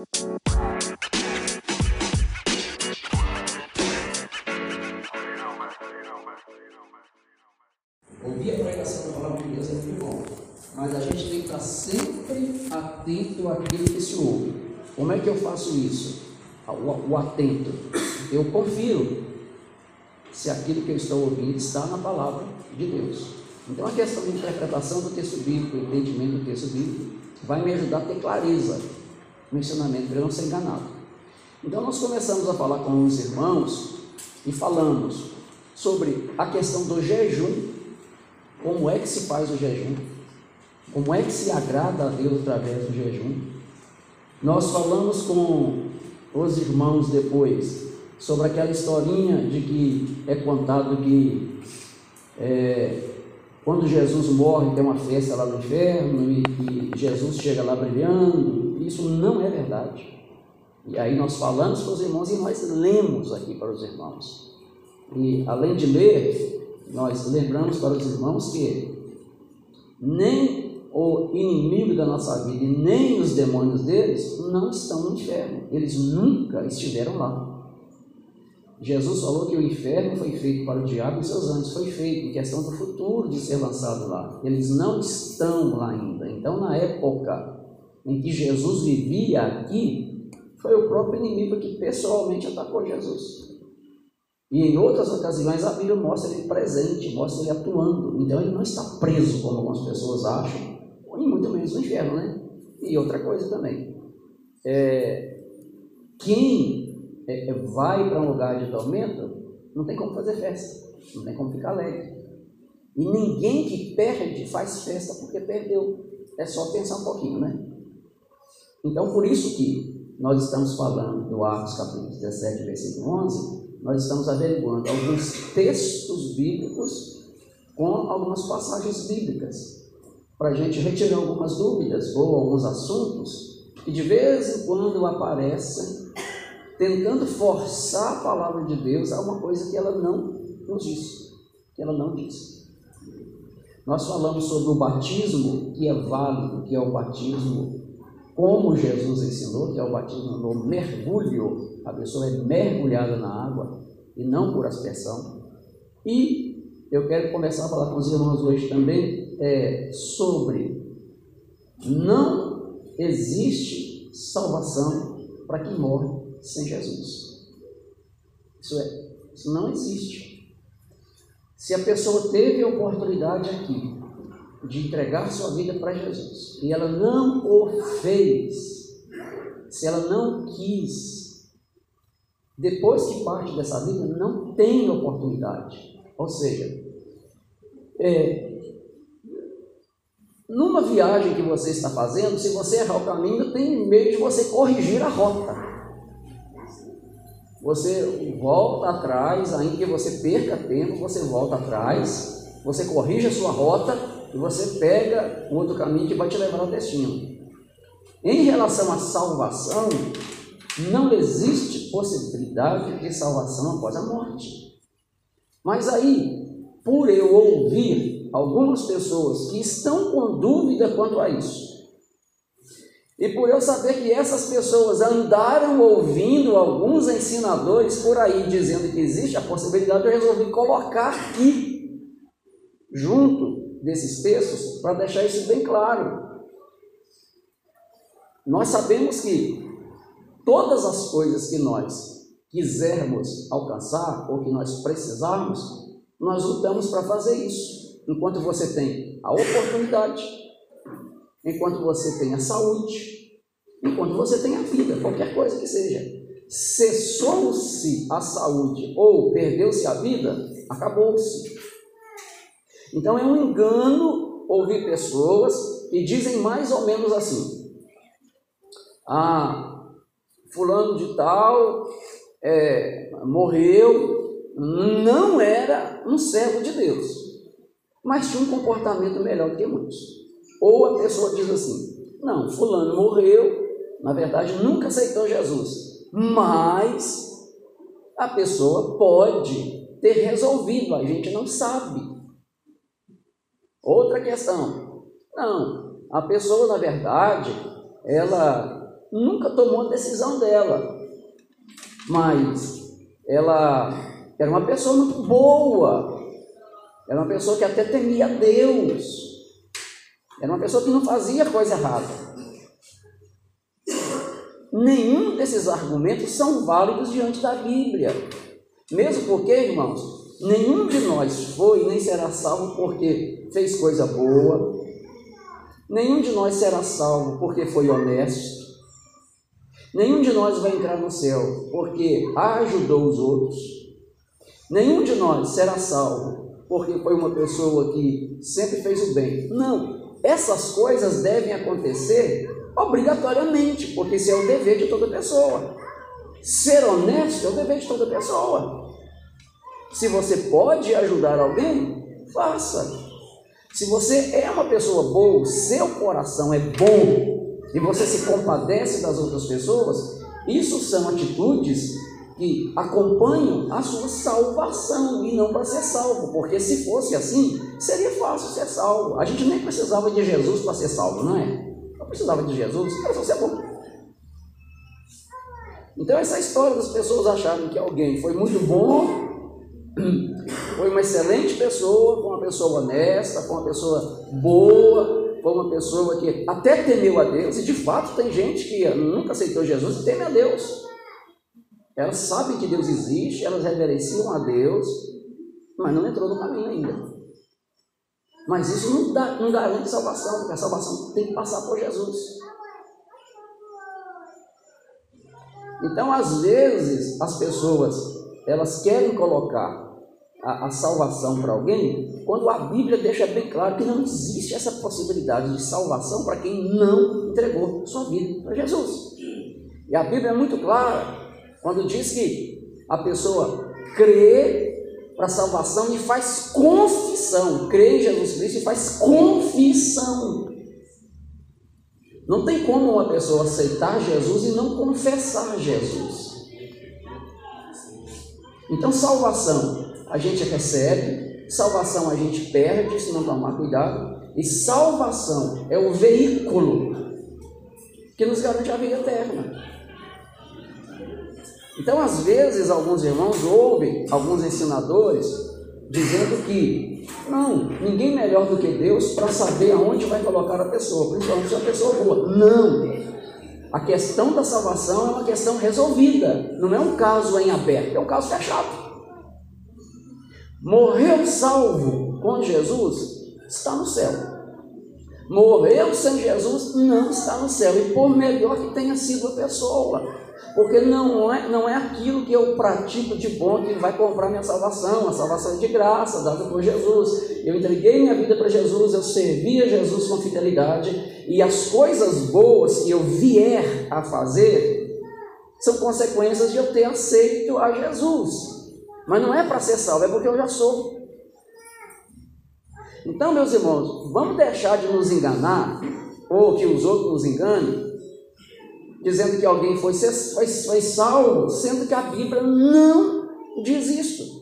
Ouvir a pregação da palavra de Deus é muito bom, mas a gente tem que estar sempre atento àquilo que se ouve. Como é que eu faço isso? O, o atento. Eu confiro se aquilo que eu estou ouvindo está na palavra de Deus. Então a questão de interpretação do texto bíblico, entendimento do texto bíblico, vai me ajudar a ter clareza no ensinamento para não ser enganado. Então nós começamos a falar com os irmãos e falamos sobre a questão do jejum como é que se faz o jejum? Como é que se agrada a Deus através do jejum? Nós falamos com os irmãos depois sobre aquela historinha de que é contado que é, quando Jesus morre tem uma festa lá no inferno e, e Jesus chega lá brilhando. Isso não é verdade. E aí nós falamos para os irmãos e nós lemos aqui para os irmãos. E além de ler, nós lembramos para os irmãos que nem o inimigo da nossa vida e nem os demônios deles não estão no inferno. Eles nunca estiveram lá. Jesus falou que o inferno foi feito para o diabo e seus anjos, foi feito em questão do futuro de ser lançado lá. Eles não estão lá ainda. Então, na época em que Jesus vivia aqui, foi o próprio inimigo que pessoalmente atacou Jesus. E em outras ocasiões a Bíblia mostra ele presente, mostra ele atuando. Então ele não está preso, como algumas pessoas acham, e muito menos no inferno, né? E outra coisa também. É, quem é, é vai para um lugar de tormento não tem como fazer festa, não tem como ficar alegre. E ninguém que perde faz festa porque perdeu. É só pensar um pouquinho, né? Então por isso que nós estamos falando do Atos capítulo 17, versículo 11, nós estamos averiguando alguns textos bíblicos com algumas passagens bíblicas, para a gente retirar algumas dúvidas ou alguns assuntos que de vez em quando aparecem, tentando forçar a palavra de Deus a uma coisa que ela não nos diz, que ela não diz. Nós falamos sobre o batismo que é válido, que é o batismo como Jesus ensinou, que é o batismo no mergulho a pessoa é mergulhada na água e não por aspersão. E eu quero começar a falar com os irmãos hoje também é, sobre não existe salvação para quem morre sem Jesus. Isso é, isso não existe. Se a pessoa teve a oportunidade aqui de entregar sua vida para Jesus e ela não o fez, se ela não quis depois que parte dessa vida, não tem oportunidade. Ou seja, é, numa viagem que você está fazendo, se você errar o caminho, tem meio de você corrigir a rota. Você volta atrás, ainda que você perca tempo, você volta atrás, você corrige a sua rota e você pega o outro caminho que vai te levar ao destino. Em relação à salvação, não existe possibilidade de salvação após a morte. Mas aí, por eu ouvir algumas pessoas que estão com dúvida quanto a isso, e por eu saber que essas pessoas andaram ouvindo alguns ensinadores por aí dizendo que existe a possibilidade, eu resolvi colocar aqui, junto desses textos, para deixar isso bem claro. Nós sabemos que todas as coisas que nós quisermos alcançar ou que nós precisarmos, nós lutamos para fazer isso. Enquanto você tem a oportunidade, enquanto você tem a saúde, enquanto você tem a vida, qualquer coisa que seja. Cessou-se a saúde ou perdeu-se a vida, acabou-se. Então é um engano ouvir pessoas que dizem mais ou menos assim: ah, fulano de tal é, morreu, não era um servo de Deus, mas tinha um comportamento melhor que muitos. Ou a pessoa diz assim: não, fulano morreu, na verdade nunca aceitou Jesus, mas a pessoa pode ter resolvido, a gente não sabe. Outra questão, não, a pessoa na verdade ela nunca tomou a decisão dela, mas ela era uma pessoa muito boa, era uma pessoa que até temia Deus, era uma pessoa que não fazia coisa errada. Nenhum desses argumentos são válidos diante da Bíblia. Mesmo porque, irmãos, nenhum de nós foi nem será salvo porque fez coisa boa, nenhum de nós será salvo porque foi honesto, nenhum de nós vai entrar no céu porque ajudou os outros, nenhum de nós será salvo porque foi uma pessoa que sempre fez o bem. Não, essas coisas devem acontecer obrigatoriamente, porque esse é o dever de toda pessoa. Ser honesto é o dever de toda pessoa. Se você pode ajudar alguém, faça. Se você é uma pessoa boa, seu coração é bom e você se compadece das outras pessoas, isso são atitudes que acompanham a sua salvação e não para ser salvo, porque se fosse assim, seria fácil ser salvo. A gente nem precisava de Jesus para ser salvo, não é? precisava de Jesus, era só ser bom. Então, essa história das pessoas acharem que alguém foi muito bom, foi uma excelente pessoa, foi uma pessoa honesta, foi uma pessoa boa, foi uma pessoa que até temeu a Deus, e de fato tem gente que nunca aceitou Jesus e teme a Deus. Elas sabem que Deus existe, elas reverenciam a Deus, mas não entrou no caminho ainda. Mas isso não, dá, não garante salvação, porque a salvação tem que passar por Jesus. Então, às vezes, as pessoas elas querem colocar a, a salvação para alguém, quando a Bíblia deixa bem claro que não existe essa possibilidade de salvação para quem não entregou sua vida para Jesus. E a Bíblia é muito clara quando diz que a pessoa crê para salvação e faz confissão, crê em Jesus Cristo e faz confissão. Não tem como uma pessoa aceitar Jesus e não confessar Jesus. Então, salvação a gente recebe, salvação a gente perde se não tomar cuidado, e salvação é o veículo que nos garante a vida eterna. Então, às vezes, alguns irmãos ouvem alguns ensinadores dizendo que não, ninguém melhor do que Deus para saber aonde vai colocar a pessoa, principalmente se é uma pessoa boa. Não! A questão da salvação é uma questão resolvida, não é um caso em aberto, é um caso fechado. Morreu salvo com Jesus, está no céu. Morreu sem Jesus, não está no céu. E por melhor que tenha sido a pessoa, porque não é, não é aquilo que eu pratico de bom que vai comprar minha salvação. A salvação é de graça, dada por Jesus. Eu entreguei minha vida para Jesus, eu servi a Jesus com fidelidade, e as coisas boas que eu vier a fazer são consequências de eu ter aceito a Jesus. Mas não é para ser salvo, é porque eu já sou. Então, meus irmãos, vamos deixar de nos enganar, ou que os outros nos enganem, dizendo que alguém foi, foi, foi salvo, sendo que a Bíblia não diz isso.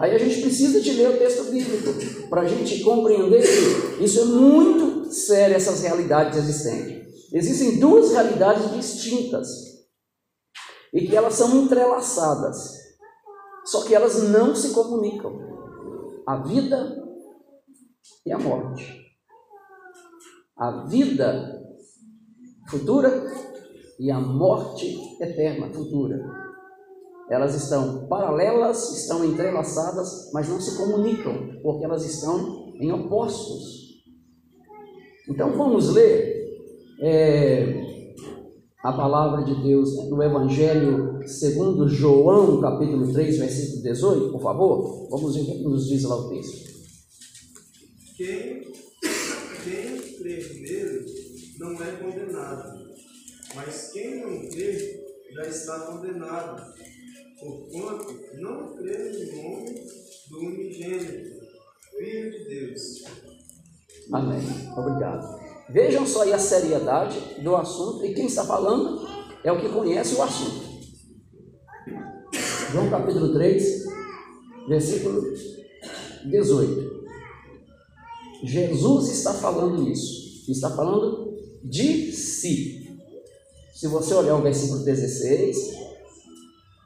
Aí a gente precisa de ler o texto bíblico para a gente compreender que isso é muito sério, essas realidades existentes. Existem duas realidades distintas e que elas são entrelaçadas, só que elas não se comunicam: a vida e a morte. A vida futura e a morte eterna, futura. Elas estão paralelas, estão entrelaçadas, mas não se comunicam, porque elas estão em opostos. Então vamos ler é, a palavra de Deus no Evangelho segundo João, capítulo 3, versículo 18, por favor. Vamos ver o que nos diz lá o texto. Quem, quem crê nele não é condenado mas quem não crê já está condenado, porquanto não crê no nome do unigênito, Filho de Deus. Amém. Obrigado. Vejam só aí a seriedade do assunto, e quem está falando é o que conhece o assunto. João capítulo 3, versículo 18. Jesus está falando isso, está falando de si. Se você olhar o versículo 16,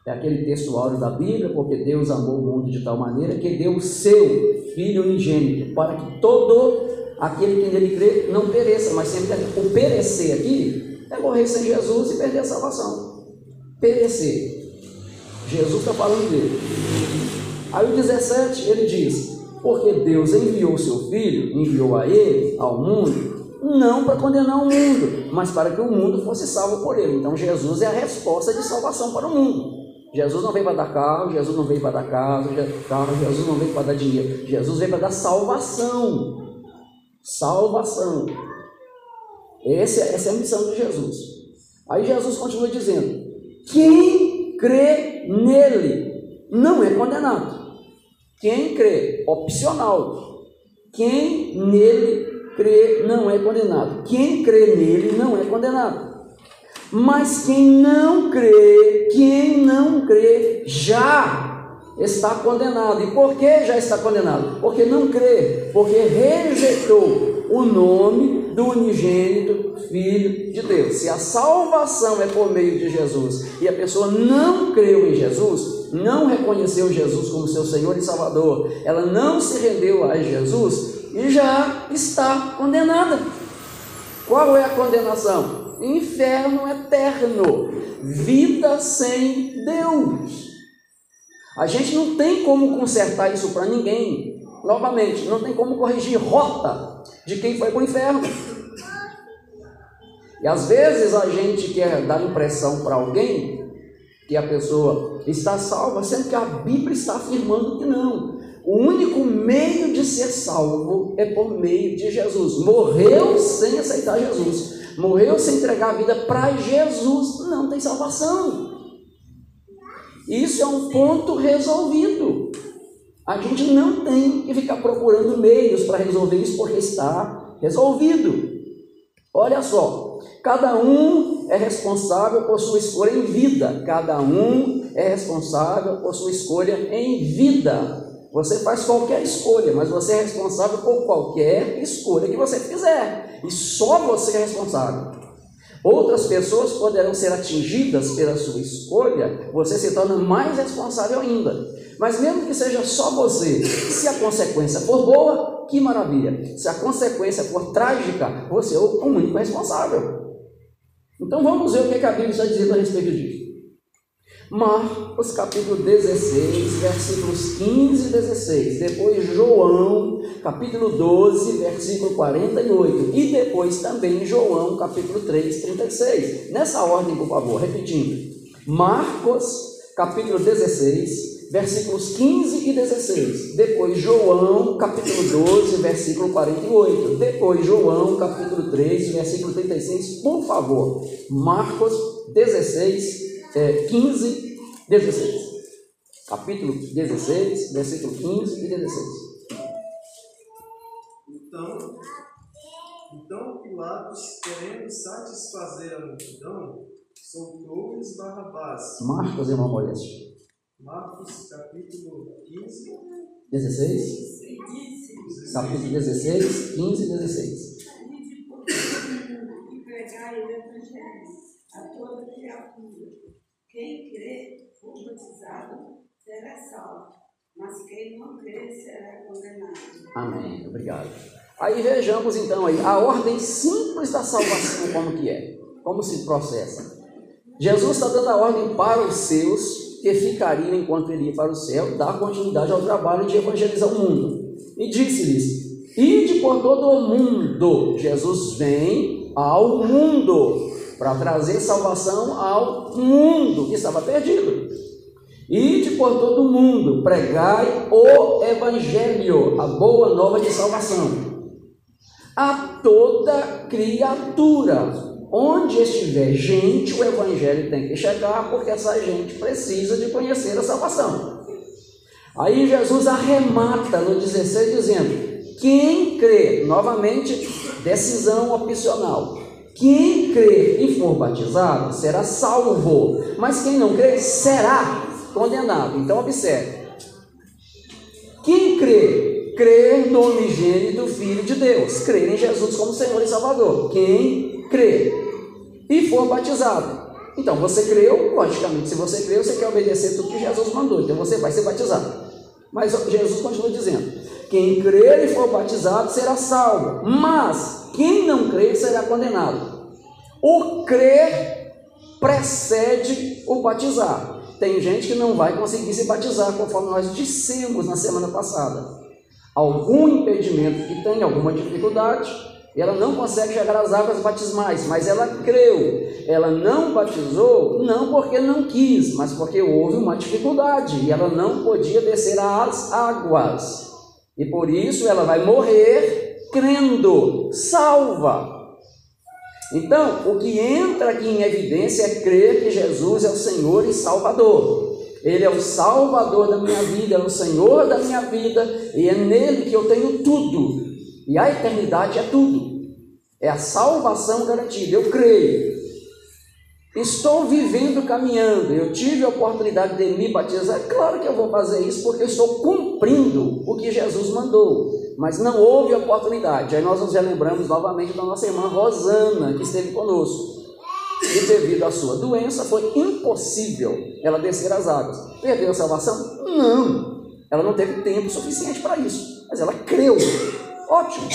é aquele texto áureo da Bíblia, porque Deus amou o mundo de tal maneira que deu o seu Filho unigênito, para que todo aquele que nele crê não pereça, mas sempre o perecer aqui é morrer sem Jesus e perder a salvação. Perecer. Jesus está falando dele. Aí o 17 ele diz: Porque Deus enviou o seu Filho, enviou a ele, ao mundo, não para condenar o mundo, mas para que o mundo fosse salvo por ele. Então Jesus é a resposta de salvação para o mundo. Jesus não veio para dar carro, Jesus não veio para dar casa, Jesus não veio para dar dinheiro. Jesus veio para dar salvação. Salvação. Essa, essa é a missão de Jesus. Aí Jesus continua dizendo: quem crê nele não é condenado. Quem crê, opcional. Quem nele crê não é condenado. Quem crê nele não é condenado. Mas quem não crê, quem não crê, já está condenado. E por que já está condenado? Porque não crê, porque rejeitou o nome do unigênito Filho de Deus. Se a salvação é por meio de Jesus e a pessoa não creu em Jesus, não reconheceu Jesus como seu Senhor e Salvador, ela não se rendeu a Jesus, já está condenada. Qual é a condenação? Inferno eterno, vida sem Deus. A gente não tem como consertar isso para ninguém. Novamente, não tem como corrigir rota de quem foi para o inferno. E às vezes a gente quer dar impressão para alguém que a pessoa está salva, sendo que a Bíblia está afirmando que não. O único meio de ser salvo é por meio de Jesus. Morreu sem aceitar Jesus, morreu sem entregar a vida para Jesus, não tem salvação. Isso é um ponto resolvido. A gente não tem que ficar procurando meios para resolver isso porque está resolvido. Olha só, cada um é responsável por sua escolha em vida. Cada um é responsável por sua escolha em vida. Você faz qualquer escolha, mas você é responsável por qualquer escolha que você fizer. E só você é responsável. Outras pessoas poderão ser atingidas pela sua escolha, você se torna mais responsável ainda. Mas mesmo que seja só você, se a consequência for boa, que maravilha. Se a consequência for trágica, você é o único responsável. Então vamos ver o que a Bíblia está dizendo a respeito disso. Marcos capítulo 16, versículos 15 e 16. Depois João, capítulo 12, versículo 48. E depois também João, capítulo 3, 36. Nessa ordem, por favor, repetindo. Marcos, capítulo 16, versículos 15 e 16. Depois João, capítulo 12, versículo 48. Depois João, capítulo 3, versículo 36. Por favor, Marcos 16, é, 15, 16. Capítulo 16, versículo 15 e 16. Então, então Pilatos, querendo satisfazer a multidão, soltou-lhes Barrabás. Marcos, irmão Modesto. Marcos, capítulo 15. 16? Capítulo 16, 15 e 16. E pregai o evangelho a toda criatura. Quem crê, for batizado, será salvo, mas quem não crê será condenado. Amém. Obrigado. Aí vejamos então aí a ordem simples da salvação como que é, como se processa. Jesus está dando a ordem para os seus que ficariam enquanto ele ia para o céu, dar continuidade ao trabalho de evangelizar o mundo. E disse-lhes: Ide por todo o mundo. Jesus vem ao mundo para trazer salvação ao mundo que estava perdido. Ide por todo o mundo, pregai o evangelho, a boa nova de salvação, a toda criatura. Onde estiver gente, o evangelho tem que chegar, porque essa gente precisa de conhecer a salvação. Aí Jesus arremata no 16 dizendo: quem crê, novamente, decisão opcional. Quem crê e for batizado será salvo, mas quem não crê será condenado. Então, observe: quem crê, crê no unigênito Filho de Deus, crer em Jesus como Senhor e Salvador. Quem crê. e for batizado. Então você creu, logicamente, se você creu, você quer obedecer tudo que Jesus mandou, então você vai ser batizado. Mas Jesus continua dizendo: quem crer e for batizado será salvo, mas quem não crer será condenado. O crer precede o batizar. Tem gente que não vai conseguir se batizar, conforme nós dissemos na semana passada. Algum impedimento que tem, alguma dificuldade, e ela não consegue chegar às águas batismais, mas ela creu. Ela não batizou, não porque não quis, mas porque houve uma dificuldade e ela não podia descer às águas. E por isso ela vai morrer crendo, salva. Então, o que entra aqui em evidência é crer que Jesus é o Senhor e Salvador. Ele é o Salvador da minha vida, é o Senhor da minha vida, e é nele que eu tenho tudo. E a eternidade é tudo. É a salvação garantida. Eu creio. Estou vivendo, caminhando. Eu tive a oportunidade de me batizar. Claro que eu vou fazer isso porque eu estou cumprindo o que Jesus mandou. Mas não houve oportunidade. Aí nós nos lembramos novamente da nossa irmã Rosana, que esteve conosco. E devido à sua doença, foi impossível ela descer as águas. Perdeu a salvação? Não. Ela não teve tempo suficiente para isso. Mas ela creu. Ótimo.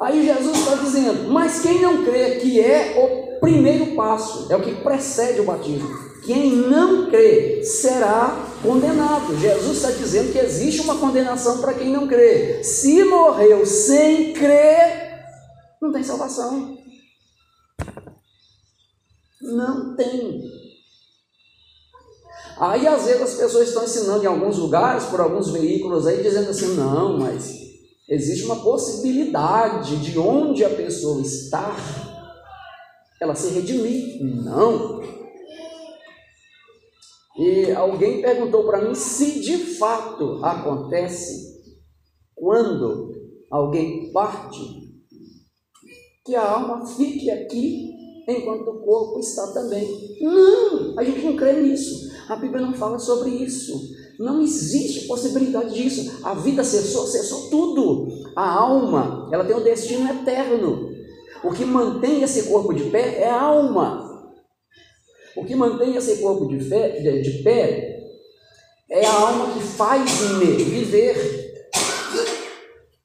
Aí Jesus está dizendo, mas quem não crê que é o primeiro passo, é o que precede o batismo. Quem não crê será condenado. Jesus está dizendo que existe uma condenação para quem não crê. Se morreu sem crer, não tem salvação. Não tem. Aí às vezes as pessoas estão ensinando em alguns lugares, por alguns veículos aí, dizendo assim, não, mas Existe uma possibilidade de onde a pessoa está, ela se redimir. Não. E alguém perguntou para mim se de fato acontece quando alguém parte, que a alma fique aqui enquanto o corpo está também. Não, a gente não crê nisso. A Bíblia não fala sobre isso. Não existe possibilidade disso. A vida cessou, cessou tudo. A alma, ela tem um destino eterno. O que mantém esse corpo de pé é a alma. O que mantém esse corpo de, fé, de, de pé é a alma que faz-me viver.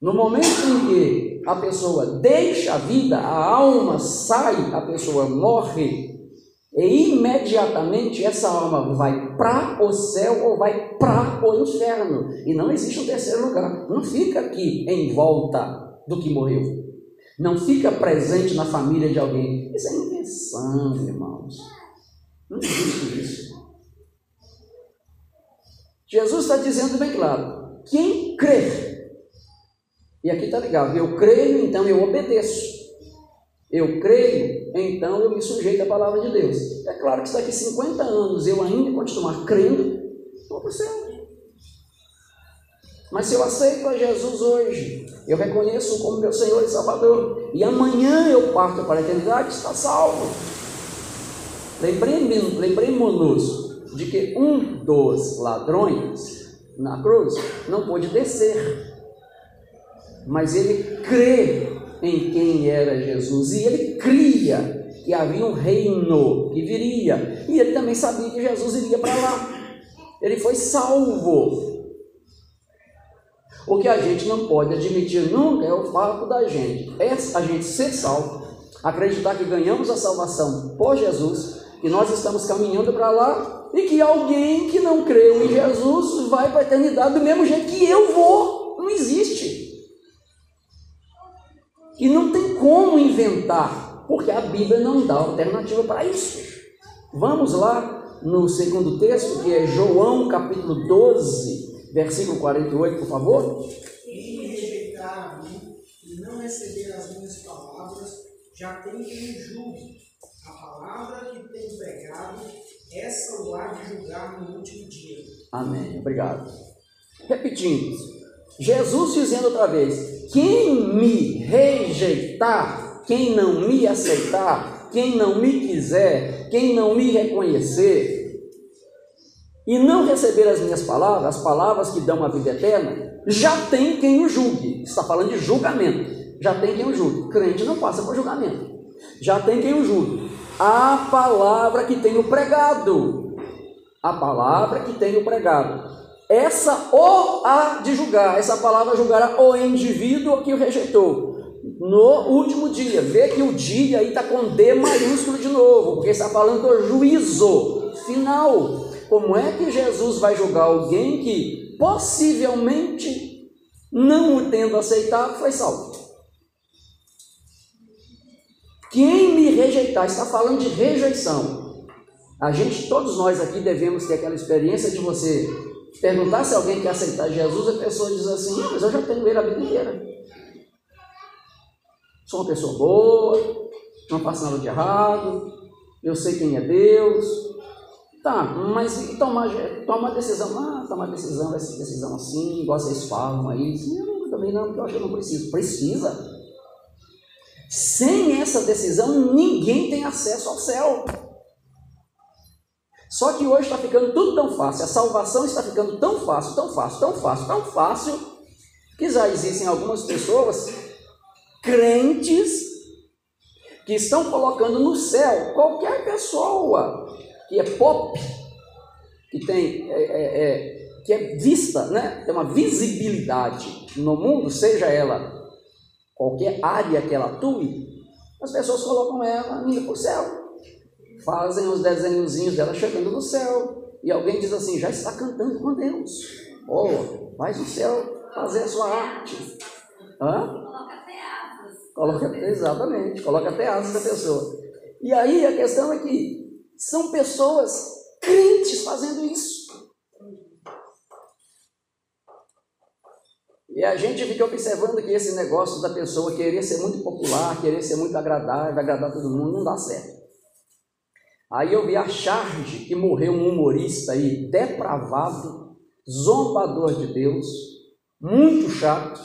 No momento em que a pessoa deixa a vida, a alma sai, a pessoa morre, e imediatamente essa alma vai para o céu ou vai para o inferno. E não existe um terceiro lugar. Não fica aqui em volta do que morreu. Não fica presente na família de alguém. Isso é invenção, irmãos. Não existe isso. Jesus está dizendo bem claro: quem crer, e aqui está ligado, eu creio, então eu obedeço. Eu creio, então eu me sujeito à palavra de Deus. É claro que daqui 50 anos eu ainda continuar crendo, estou para o céu. Mas se eu aceito a Jesus hoje, eu reconheço como meu Senhor e Salvador, e amanhã eu parto para a eternidade, está salvo. Lembremos-nos lembremos de que um dos ladrões na cruz não pôde descer, mas ele crê em quem era Jesus e ele cria que havia um reino que viria e ele também sabia que Jesus iria para lá. Ele foi salvo. O que a gente não pode admitir nunca é o fato da gente, é a gente ser salvo, acreditar que ganhamos a salvação por Jesus, que nós estamos caminhando para lá e que alguém que não creu em Jesus vai para a eternidade do mesmo jeito que eu vou. Não existe. E não tem como inventar, porque a Bíblia não dá alternativa para isso. Vamos lá no segundo texto, que é João capítulo 12, versículo 48, por favor. Quem me rejeitar a mim e não receber as minhas palavras, já tem quem julgue. A palavra que tem pregado, essa o há de julgar no último dia. Amém. Obrigado. Repetindo, Jesus dizendo outra vez: quem me rejeitar, quem não me aceitar, quem não me quiser, quem não me reconhecer, e não receber as minhas palavras, as palavras que dão a vida eterna, já tem quem o julgue. Está falando de julgamento. Já tem quem o julgue. Crente não passa por julgamento. Já tem quem o julgue. A palavra que tenho pregado. A palavra que tenho pregado. Essa o há de julgar. Essa palavra julgará o indivíduo que o rejeitou. No último dia. Vê que o dia aí está com D maiúsculo de novo, porque está falando do juízo final. Como é que Jesus vai julgar alguém que possivelmente, não o tendo aceitado, foi salvo? Quem me rejeitar, está falando de rejeição. A gente, todos nós aqui devemos ter aquela experiência de você perguntar se alguém quer aceitar Jesus, a pessoa diz assim, mas eu já tenho ele a vida inteira. Sou uma pessoa boa, não faço nada de errado, eu sei quem é Deus, Tá, mas tomar, toma decisão, ah, tomar decisão, essa decisão assim, igual vocês falam aí. Sim, eu também não, porque eu acho que eu não preciso. Precisa. Sem essa decisão, ninguém tem acesso ao céu. Só que hoje está ficando tudo tão fácil, a salvação está ficando tão fácil, tão fácil, tão fácil, tão fácil, que já existem algumas pessoas, crentes, que estão colocando no céu qualquer pessoa que é pop, que tem é, é, é, que é vista, né? tem uma visibilidade no mundo, seja ela qualquer área que ela atue, as pessoas colocam ela indo para o céu. Fazem os desenhozinhos dela chegando no céu. E alguém diz assim, já está cantando com Deus. Oh, vai no céu fazer a sua arte. Hã? Coloca até asas. Coloca, exatamente, coloca até asas da pessoa. E aí a questão é que são pessoas crentes fazendo isso. E a gente fica observando que esse negócio da pessoa querer ser muito popular, querer ser muito agradável, agradar todo mundo, não dá certo. Aí eu vi a charge que morreu um humorista aí, depravado, zombador de Deus, muito chato,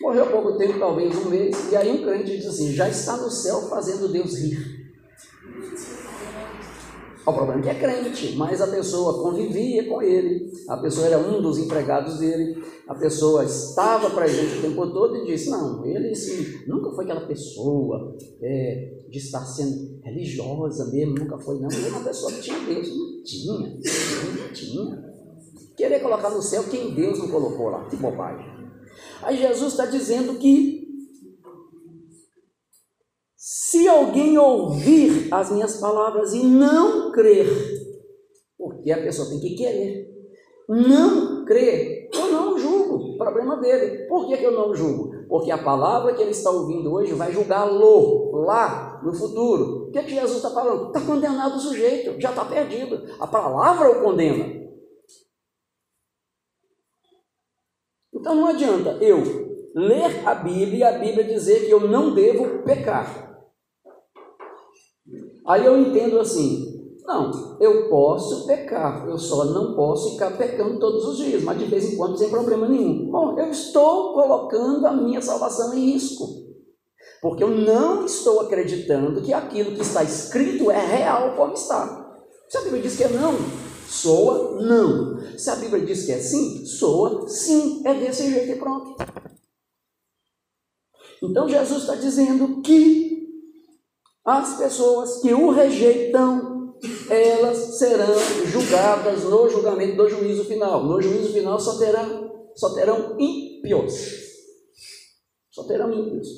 morreu pouco tempo, talvez um mês, e aí um crente diz assim: já está no céu fazendo Deus rir. O problema é que é crente, mas a pessoa convivia com ele, a pessoa era um dos empregados dele, a pessoa estava presente o tempo todo e disse: Não, ele assim, nunca foi aquela pessoa é, de estar sendo religiosa mesmo, nunca foi, não. Ele é uma pessoa que tinha Deus, não tinha, não tinha. Querer colocar no céu quem Deus não colocou lá, que bobagem. Aí Jesus está dizendo que se alguém ouvir as minhas palavras e não crer, porque a pessoa tem que querer, não crer, eu não julgo, problema dele. Por que, que eu não julgo? Porque a palavra que ele está ouvindo hoje vai julgá-lo lá no futuro. O que, que Jesus está falando? Está condenado o sujeito, já está perdido. A palavra o condena. Então não adianta eu ler a Bíblia e a Bíblia dizer que eu não devo pecar. Aí eu entendo assim: não, eu posso pecar, eu só não posso ficar pecando todos os dias, mas de vez em quando sem problema nenhum. Bom, eu estou colocando a minha salvação em risco, porque eu não estou acreditando que aquilo que está escrito é real como está. Se a Bíblia diz que é não, soa não. Se a Bíblia diz que é sim, soa sim. É desse jeito e pronto. Então Jesus está dizendo que as pessoas que o rejeitam, elas serão julgadas no julgamento do juízo final. No juízo final só terão, só terão ímpios. Só terão ímpios.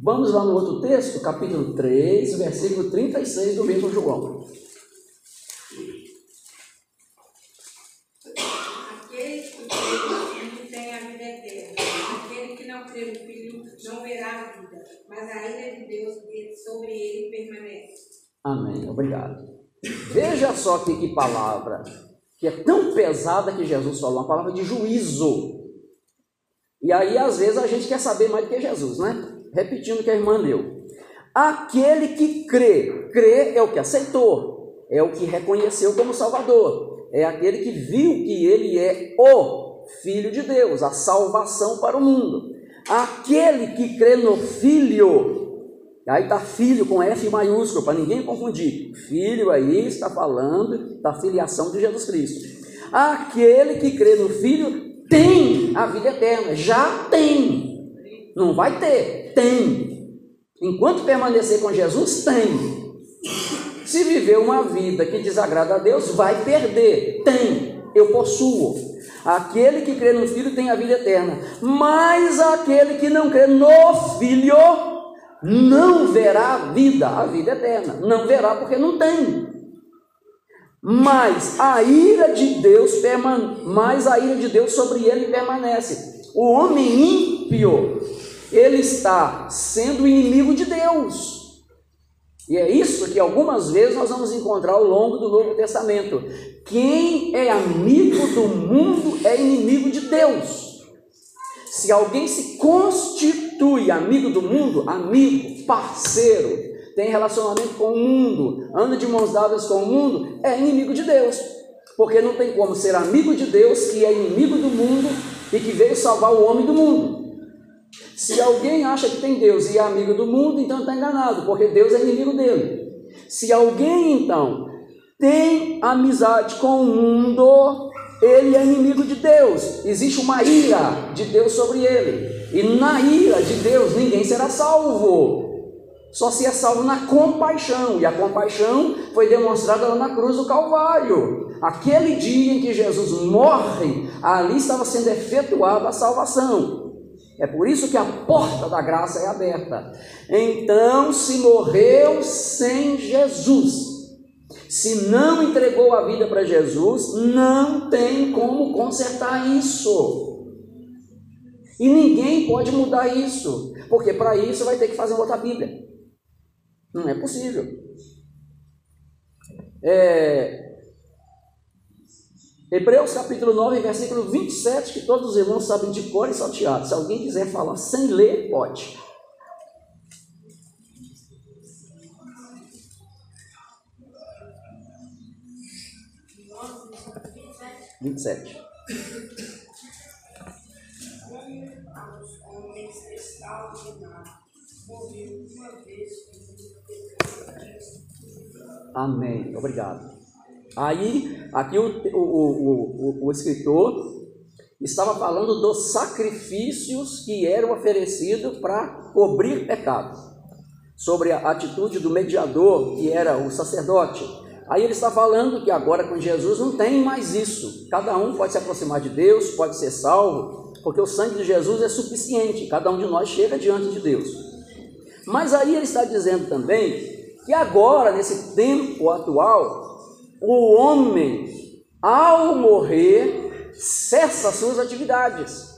Vamos lá no outro texto, capítulo 3, versículo 36 do mesmo João. Aquele que tem a vida eterna, aquele que não crê no Filho não verá a vida, mas a ira de Deus sobre ele permanece. Amém. Obrigado. Veja só que, que palavra que é tão pesada que Jesus falou, uma palavra de juízo. E aí, às vezes, a gente quer saber mais do que Jesus, né? Repetindo o que a irmã leu. Aquele que crê, crê é o que aceitou, é o que reconheceu como Salvador, é aquele que viu que ele é o Filho de Deus, a salvação para o mundo. Aquele que crê no Filho, aí está filho com F maiúsculo, para ninguém confundir. Filho aí está falando da filiação de Jesus Cristo. Aquele que crê no Filho tem a vida eterna, já tem. Não vai ter, tem. Enquanto permanecer com Jesus, tem. Se viver uma vida que desagrada a Deus, vai perder. Tem. Eu possuo. Aquele que crê no Filho tem a vida eterna. Mas aquele que não crê no Filho não verá a vida, a vida eterna. Não verá porque não tem. Mas a ira de Deus permane... mais a ira de Deus sobre ele permanece. O homem ímpio, ele está sendo inimigo de Deus. E é isso que algumas vezes nós vamos encontrar ao longo do Novo Testamento. Quem é amigo do mundo é inimigo de Deus. Se alguém se constitui amigo do mundo, amigo, parceiro, tem relacionamento com o mundo, anda de mãos dadas com o mundo, é inimigo de Deus. Porque não tem como ser amigo de Deus que é inimigo do mundo e que veio salvar o homem do mundo. Se alguém acha que tem Deus e é amigo do mundo, então está enganado, porque Deus é inimigo dele. Se alguém então tem amizade com o mundo, ele é inimigo de Deus. Existe uma ira de Deus sobre ele. E na ira de Deus ninguém será salvo. Só se é salvo na compaixão. E a compaixão foi demonstrada lá na cruz do Calvário. Aquele dia em que Jesus morre, ali estava sendo efetuada a salvação. É por isso que a porta da graça é aberta. Então, se morreu sem Jesus, se não entregou a vida para Jesus, não tem como consertar isso. E ninguém pode mudar isso, porque para isso vai ter que fazer outra Bíblia. Não é possível. É... Hebreus capítulo 9, versículo 27, que todos os irmãos sabem de cor e salteado. Se alguém quiser falar sem ler, pode. 27. Amém. Obrigado. Aí, aqui o, o, o, o, escritor estava falando dos sacrifícios que eram oferecidos para cobrir pecado. Sobre a atitude do mediador, que era o sacerdote, Aí ele está falando que agora com Jesus não tem mais isso. Cada um pode se aproximar de Deus, pode ser salvo, porque o sangue de Jesus é suficiente. Cada um de nós chega diante de Deus. Mas aí ele está dizendo também que agora, nesse tempo atual, o homem, ao morrer, cessa suas atividades.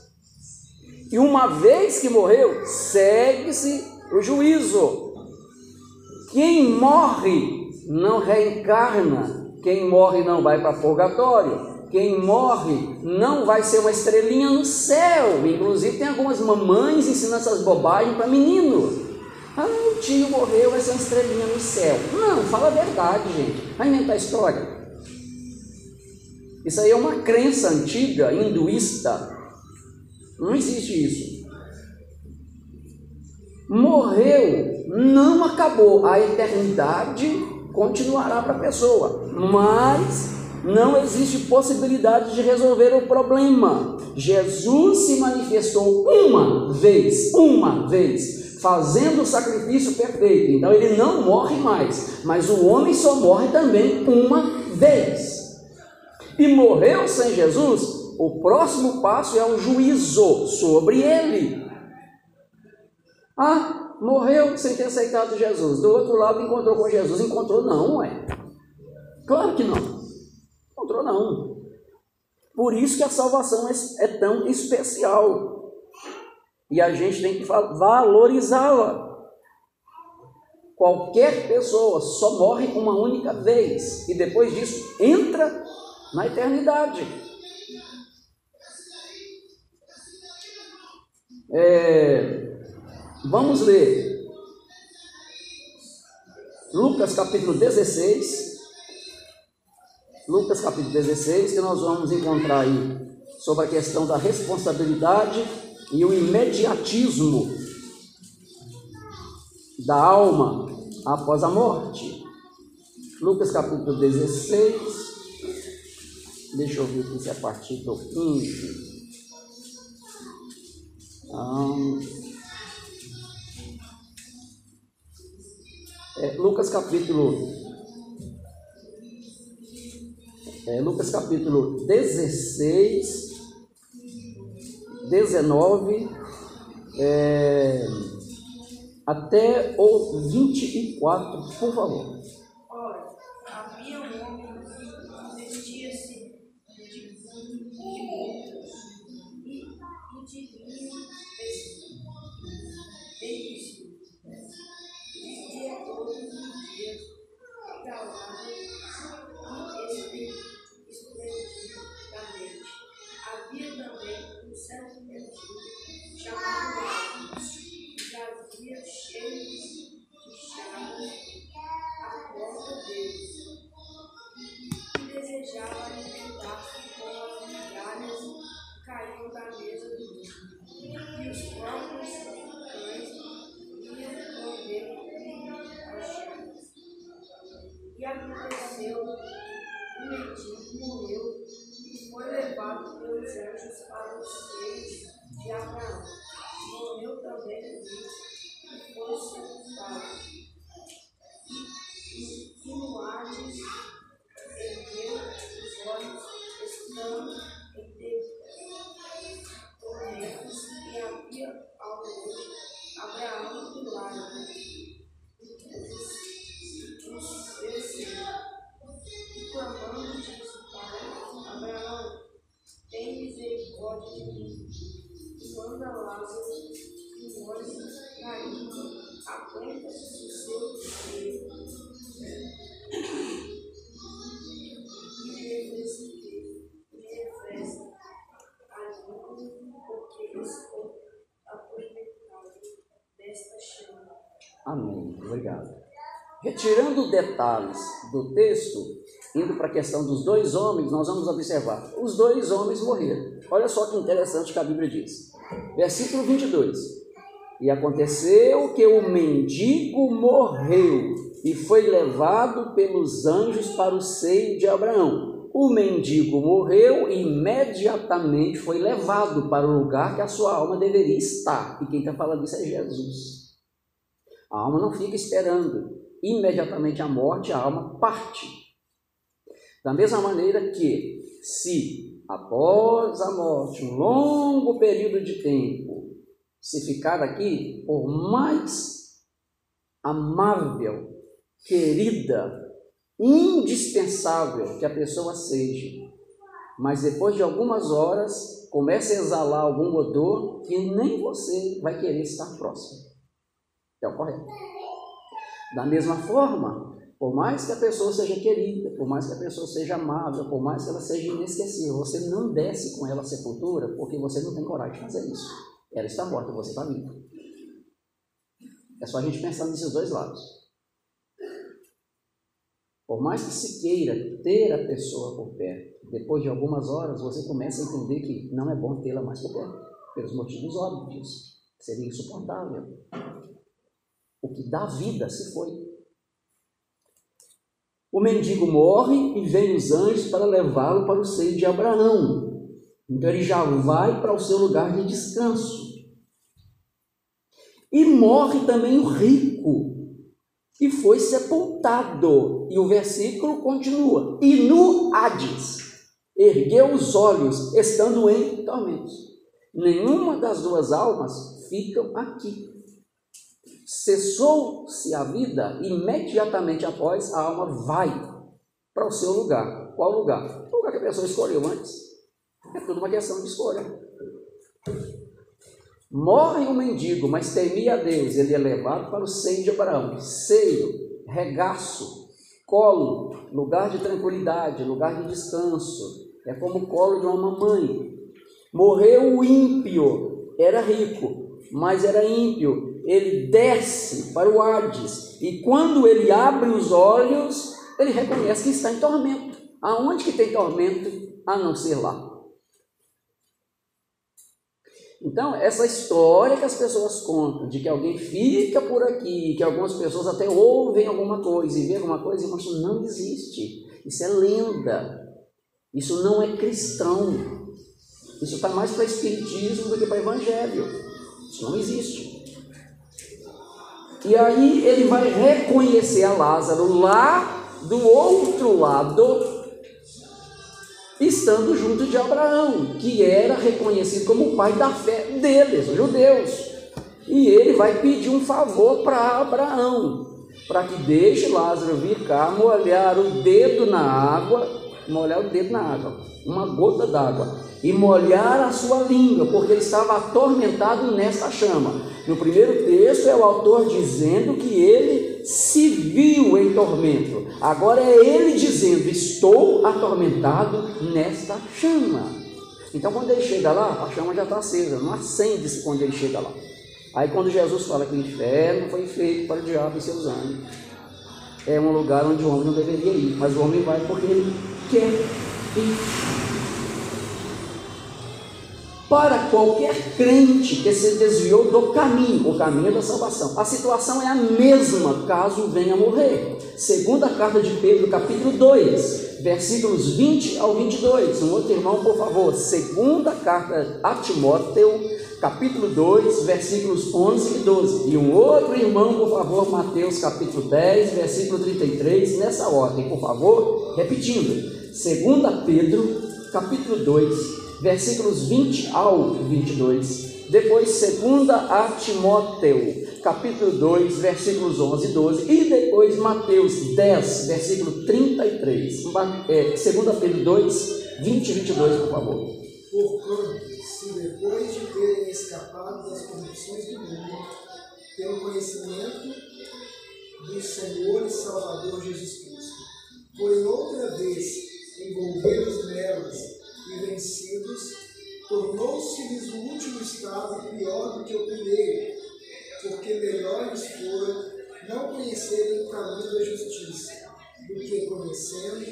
E uma vez que morreu, segue-se o juízo. Quem morre não reencarna. Quem morre não vai para purgatório. Quem morre não vai ser uma estrelinha no céu. Inclusive, tem algumas mamães ensinando essas bobagens para menino. Ah, o tio morreu, uma estrelinha no céu. Não, fala a verdade, gente. Vai inventar história. Isso aí é uma crença antiga, hinduísta. Não existe isso. Morreu, não acabou. A eternidade continuará para a pessoa, mas não existe possibilidade de resolver o problema. Jesus se manifestou uma vez, uma vez, fazendo o sacrifício perfeito. Então ele não morre mais, mas o homem só morre também uma vez. E morreu sem Jesus, o próximo passo é o juízo sobre ele. Ah, morreu sem ter aceitado Jesus. Do outro lado encontrou com Jesus. Encontrou não, é? Claro que não. Encontrou não. Por isso que a salvação é, é tão especial. E a gente tem que valorizá-la. Qualquer pessoa só morre uma única vez e depois disso entra na eternidade. É, Vamos ler Lucas capítulo 16. Lucas capítulo 16, que nós vamos encontrar aí sobre a questão da responsabilidade e o imediatismo da alma após a morte. Lucas capítulo 16. Deixa eu ver se é a partir do 15. Então, É, Lucas capítulo. É, Lucas capítulo 16, 19, é, até o 24, por favor. Atormentado desta chama. Amém. Obrigado. Retirando detalhes do texto, indo para a questão dos dois homens, nós vamos observar. Os dois homens morreram. Olha só que interessante que a Bíblia diz. Versículo 22. E aconteceu que o mendigo morreu e foi levado pelos anjos para o seio de Abraão. O mendigo morreu e imediatamente foi levado para o lugar que a sua alma deveria estar. E quem está falando isso é Jesus. A alma não fica esperando. Imediatamente a morte, a alma parte. Da mesma maneira que, se após a morte, um longo período de tempo, se ficar aqui, por mais amável, querida, indispensável que a pessoa seja, mas depois de algumas horas começa a exalar algum odor que nem você vai querer estar próximo. É o correto. Da mesma forma, por mais que a pessoa seja querida, por mais que a pessoa seja amável, por mais que ela seja inesquecível, você não desce com ela à sepultura porque você não tem coragem de fazer isso. Ela está morta, você está vivo. É só a gente pensar nesses dois lados. Por mais que se queira ter a pessoa por perto, depois de algumas horas você começa a entender que não é bom tê-la mais por perto, pelos motivos óbvios. Seria insuportável. O que dá vida se foi. O mendigo morre e vem os anjos para levá-lo para o seio de Abraão. Então ele já vai para o seu lugar de descanso. E morre também o rico, e foi sepultado. E o versículo continua: E no Hades ergueu os olhos, estando em tormentos. Nenhuma das duas almas ficam aqui. Cessou-se a vida, imediatamente após a alma vai para o seu lugar. Qual lugar? O lugar que a pessoa escolheu antes. É tudo uma questão de escolha. Morre o mendigo, mas temia a Deus. Ele é levado para o seio de Abraão. Seio, regaço, colo, lugar de tranquilidade, lugar de descanso. É como o colo de uma mamãe. Morreu o ímpio, era rico, mas era ímpio. Ele desce para o Hades. E quando ele abre os olhos, ele reconhece que está em tormento. Aonde que tem tormento? A não ser lá. Então, essa história que as pessoas contam, de que alguém fica por aqui, que algumas pessoas até ouvem alguma coisa e veem alguma coisa, irmão, isso não existe. Isso é lenda. Isso não é cristão. Isso está mais para espiritismo do que para evangelho. Isso não existe. E aí ele vai reconhecer a Lázaro lá do outro lado, estando junto de Abraão, que era reconhecido como o pai da fé deles, os judeus. E ele vai pedir um favor para Abraão, para que deixe Lázaro vir cá, molhar o dedo na água, molhar o dedo na água, uma gota d'água, e molhar a sua língua, porque ele estava atormentado nesta chama. No primeiro texto é o autor dizendo que ele se viu em tormento. Agora é ele dizendo: Estou atormentado nesta chama. Então, quando ele chega lá, a chama já está acesa, não acende-se quando ele chega lá. Aí, quando Jesus fala que o inferno foi feito para o diabo e seus anjos, é um lugar onde o homem não deveria ir, mas o homem vai porque ele quer ir para qualquer crente que se desviou do caminho, o caminho da salvação. A situação é a mesma caso venha morrer. Segunda carta de Pedro, capítulo 2, versículos 20 ao 22. Um outro irmão, por favor. Segunda carta a Timóteo, capítulo 2, versículos 11 e 12. E um outro irmão, por favor, Mateus, capítulo 10, versículo 33, nessa ordem, por favor, repetindo. Segunda Pedro, capítulo 2, versículos 20 ao 22. Depois, segunda a Timóteo, capítulo 2, versículos 11 e 12. E depois, Mateus 10, versículo 33. É, segunda Pedro 2, 20 e 22, por favor. Porquanto, se depois de terem escapado das corrupções do mundo, pelo conhecimento do Senhor e Salvador Jesus Cristo, forem outra vez envolvidos nelas e vencidos, tornou-se-lhes o último estado pior do que o primeiro, porque melhores foram não conhecerem o caminho da justiça, do que conhecendo,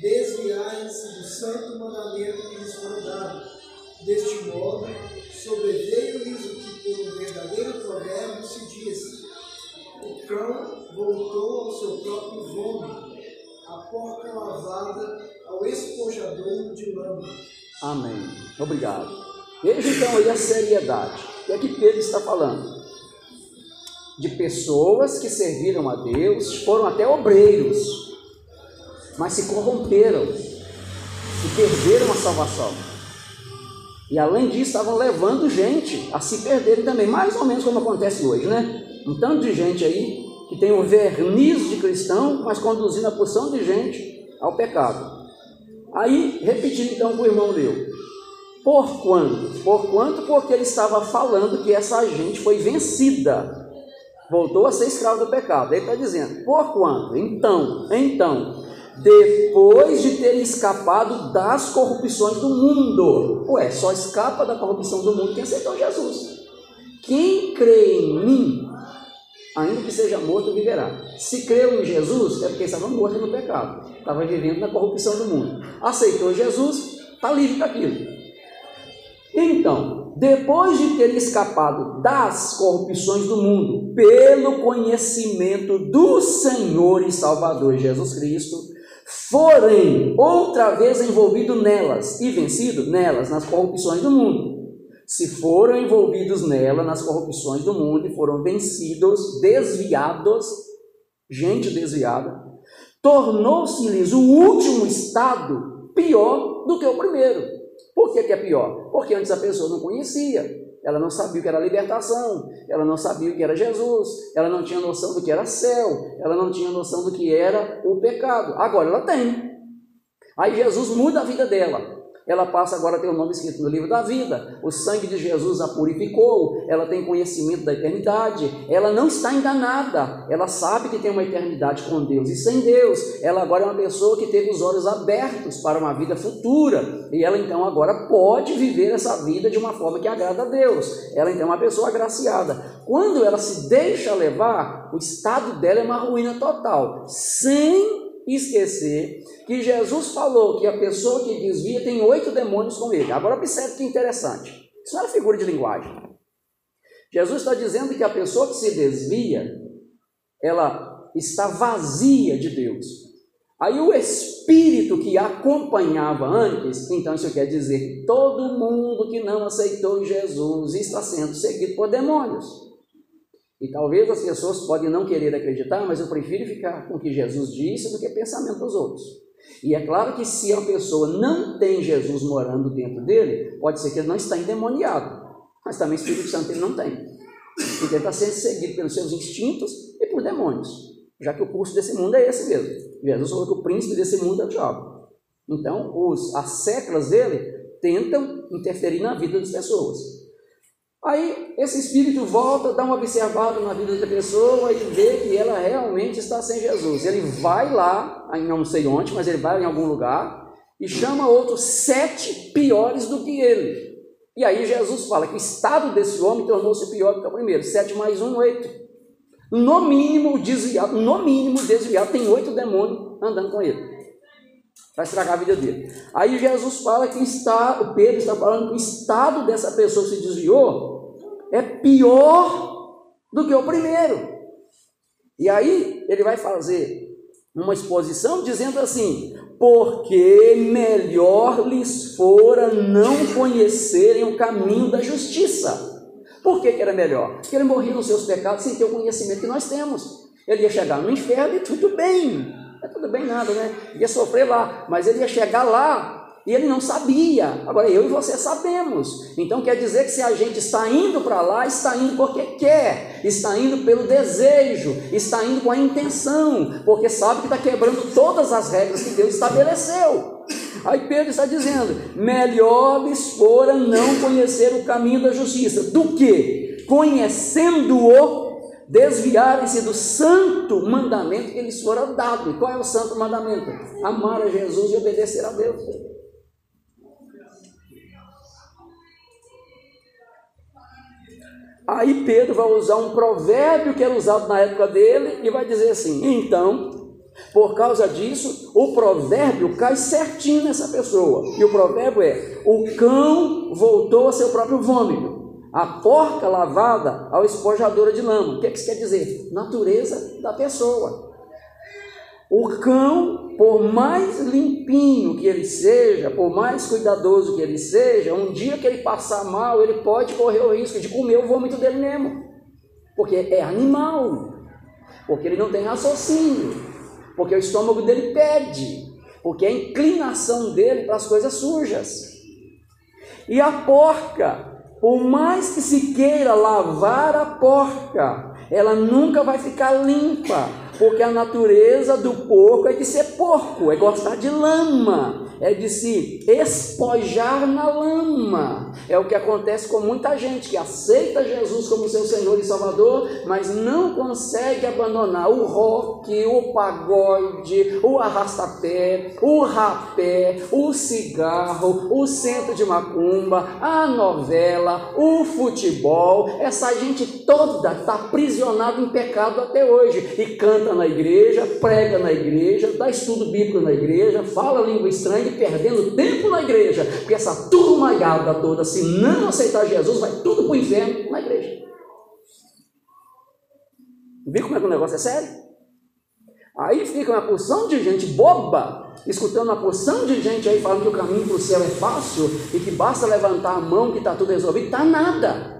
desviarem-se do santo mandamento que lhes foi dado. Deste modo, sobreveio-lhes o que por um verdadeiro provérbio se diz: o cão voltou ao seu próprio vômito, a porca lavada ao espojador de lama. Amém. Obrigado. Veja então aí a seriedade. O que é que Pedro está falando? De pessoas que serviram a Deus, foram até obreiros, mas se corromperam e perderam a salvação. E além disso, estavam levando gente a se perderem também, mais ou menos como acontece hoje, né? Um tanto de gente aí que tem um verniz de cristão, mas conduzindo a porção de gente ao pecado. Aí, repetindo então com o irmão leu. Por quanto? Por quanto? Porque ele estava falando que essa gente foi vencida. Voltou a ser escravo do pecado. Ele está dizendo, por quanto? Então, então, depois de ter escapado das corrupções do mundo. Ué, só escapa da corrupção do mundo quem aceitou Jesus. Quem crê em mim, ainda que seja morto, viverá. Se creu em Jesus, é porque estava morto no pecado, estava vivendo na corrupção do mundo. Aceitou Jesus, está livre daquilo. Então, depois de ter escapado das corrupções do mundo, pelo conhecimento do Senhor e Salvador Jesus Cristo, forem outra vez envolvido nelas e vencido nelas, nas corrupções do mundo se foram envolvidos nela, nas corrupções do mundo, e foram vencidos, desviados, gente desviada, tornou-se-lhes o último estado pior do que o primeiro. Por que, que é pior? Porque antes a pessoa não conhecia, ela não sabia o que era libertação, ela não sabia o que era Jesus, ela não tinha noção do que era céu, ela não tinha noção do que era o pecado. Agora ela tem. Aí Jesus muda a vida dela ela passa agora a ter o nome escrito no livro da vida. O sangue de Jesus a purificou, ela tem conhecimento da eternidade, ela não está enganada, ela sabe que tem uma eternidade com Deus e sem Deus. Ela agora é uma pessoa que teve os olhos abertos para uma vida futura e ela então agora pode viver essa vida de uma forma que agrada a Deus. Ela então é uma pessoa agraciada. Quando ela se deixa levar, o estado dela é uma ruína total, sem esquecer que Jesus falou que a pessoa que desvia tem oito demônios com ele. Agora observe que interessante. Isso não é figura de linguagem. Jesus está dizendo que a pessoa que se desvia, ela está vazia de Deus. Aí o espírito que a acompanhava antes, então isso quer dizer todo mundo que não aceitou Jesus está sendo seguido por demônios. E talvez as pessoas podem não querer acreditar, mas eu prefiro ficar com o que Jesus disse do que pensamento dos outros. E é claro que se a pessoa não tem Jesus morando dentro dele, pode ser que ele não está endemoniado, mas também o Espírito Santo ele não tem. Porque ele está sendo seguido pelos seus instintos e por demônios, já que o curso desse mundo é esse mesmo. Jesus falou que o príncipe desse mundo é o diabo. Então, os, as séculas dele tentam interferir na vida das pessoas. Aí esse espírito volta, dá uma observada na vida da pessoa e vê que ela realmente está sem Jesus. Ele vai lá, não sei onde, mas ele vai em algum lugar e chama outros sete piores do que ele. E aí Jesus fala que o estado desse homem tornou-se pior do que o primeiro. Sete mais um, oito. No mínimo desviado, no mínimo desviado, tem oito demônios andando com ele. Vai estragar a vida dele. Aí Jesus fala que está, o Pedro está falando que o estado dessa pessoa se desviou é pior do que o primeiro. E aí ele vai fazer uma exposição dizendo assim: porque melhor lhes fora não conhecerem o caminho da justiça. Por que, que era melhor? Porque ele morria nos seus pecados sem ter o conhecimento que nós temos. Ele ia chegar no inferno e tudo bem. É tudo bem nada, né? Ia sofrer lá, mas ele ia chegar lá e ele não sabia. Agora eu e você sabemos. Então quer dizer que se a gente está indo para lá, está indo porque quer, está indo pelo desejo, está indo com a intenção, porque sabe que está quebrando todas as regras que Deus estabeleceu. Aí Pedro está dizendo: melhor lhes fora não conhecer o caminho da justiça, do que, conhecendo-o, desviarem-se do santo mandamento que lhes fora dado. E qual é o santo mandamento? Amar a Jesus e obedecer a Deus. Aí Pedro vai usar um provérbio que era usado na época dele e vai dizer assim: então, por causa disso, o provérbio cai certinho nessa pessoa. E o provérbio é: o cão voltou a seu próprio vômito, a porca lavada ao espojadora de lama. O que, é que isso quer dizer? Natureza da pessoa. O cão, por mais limpinho que ele seja, por mais cuidadoso que ele seja, um dia que ele passar mal, ele pode correr o risco de comer o vômito dele mesmo. Porque é animal. Porque ele não tem raciocínio. Porque o estômago dele pede. Porque é a inclinação dele para as coisas sujas. E a porca, por mais que se queira lavar a porca, ela nunca vai ficar limpa, porque a natureza do porco é de ser porco, é gostar de lama é de se espojar na lama. É o que acontece com muita gente que aceita Jesus como seu Senhor e Salvador, mas não consegue abandonar o rock, o pagode, o arrastapé, o rapé, o cigarro, o centro de macumba, a novela, o futebol. Essa gente toda está aprisionada em pecado até hoje e canta na igreja, prega na igreja, dá estudo bíblico na igreja, fala língua estranha e perdendo tempo na igreja, porque essa turmaiada toda, se não aceitar Jesus, vai tudo para o inferno na igreja. Viu como é que o negócio é sério? Aí fica uma porção de gente boba, escutando uma porção de gente aí falando que o caminho para o céu é fácil e que basta levantar a mão que está tudo resolvido. Está nada.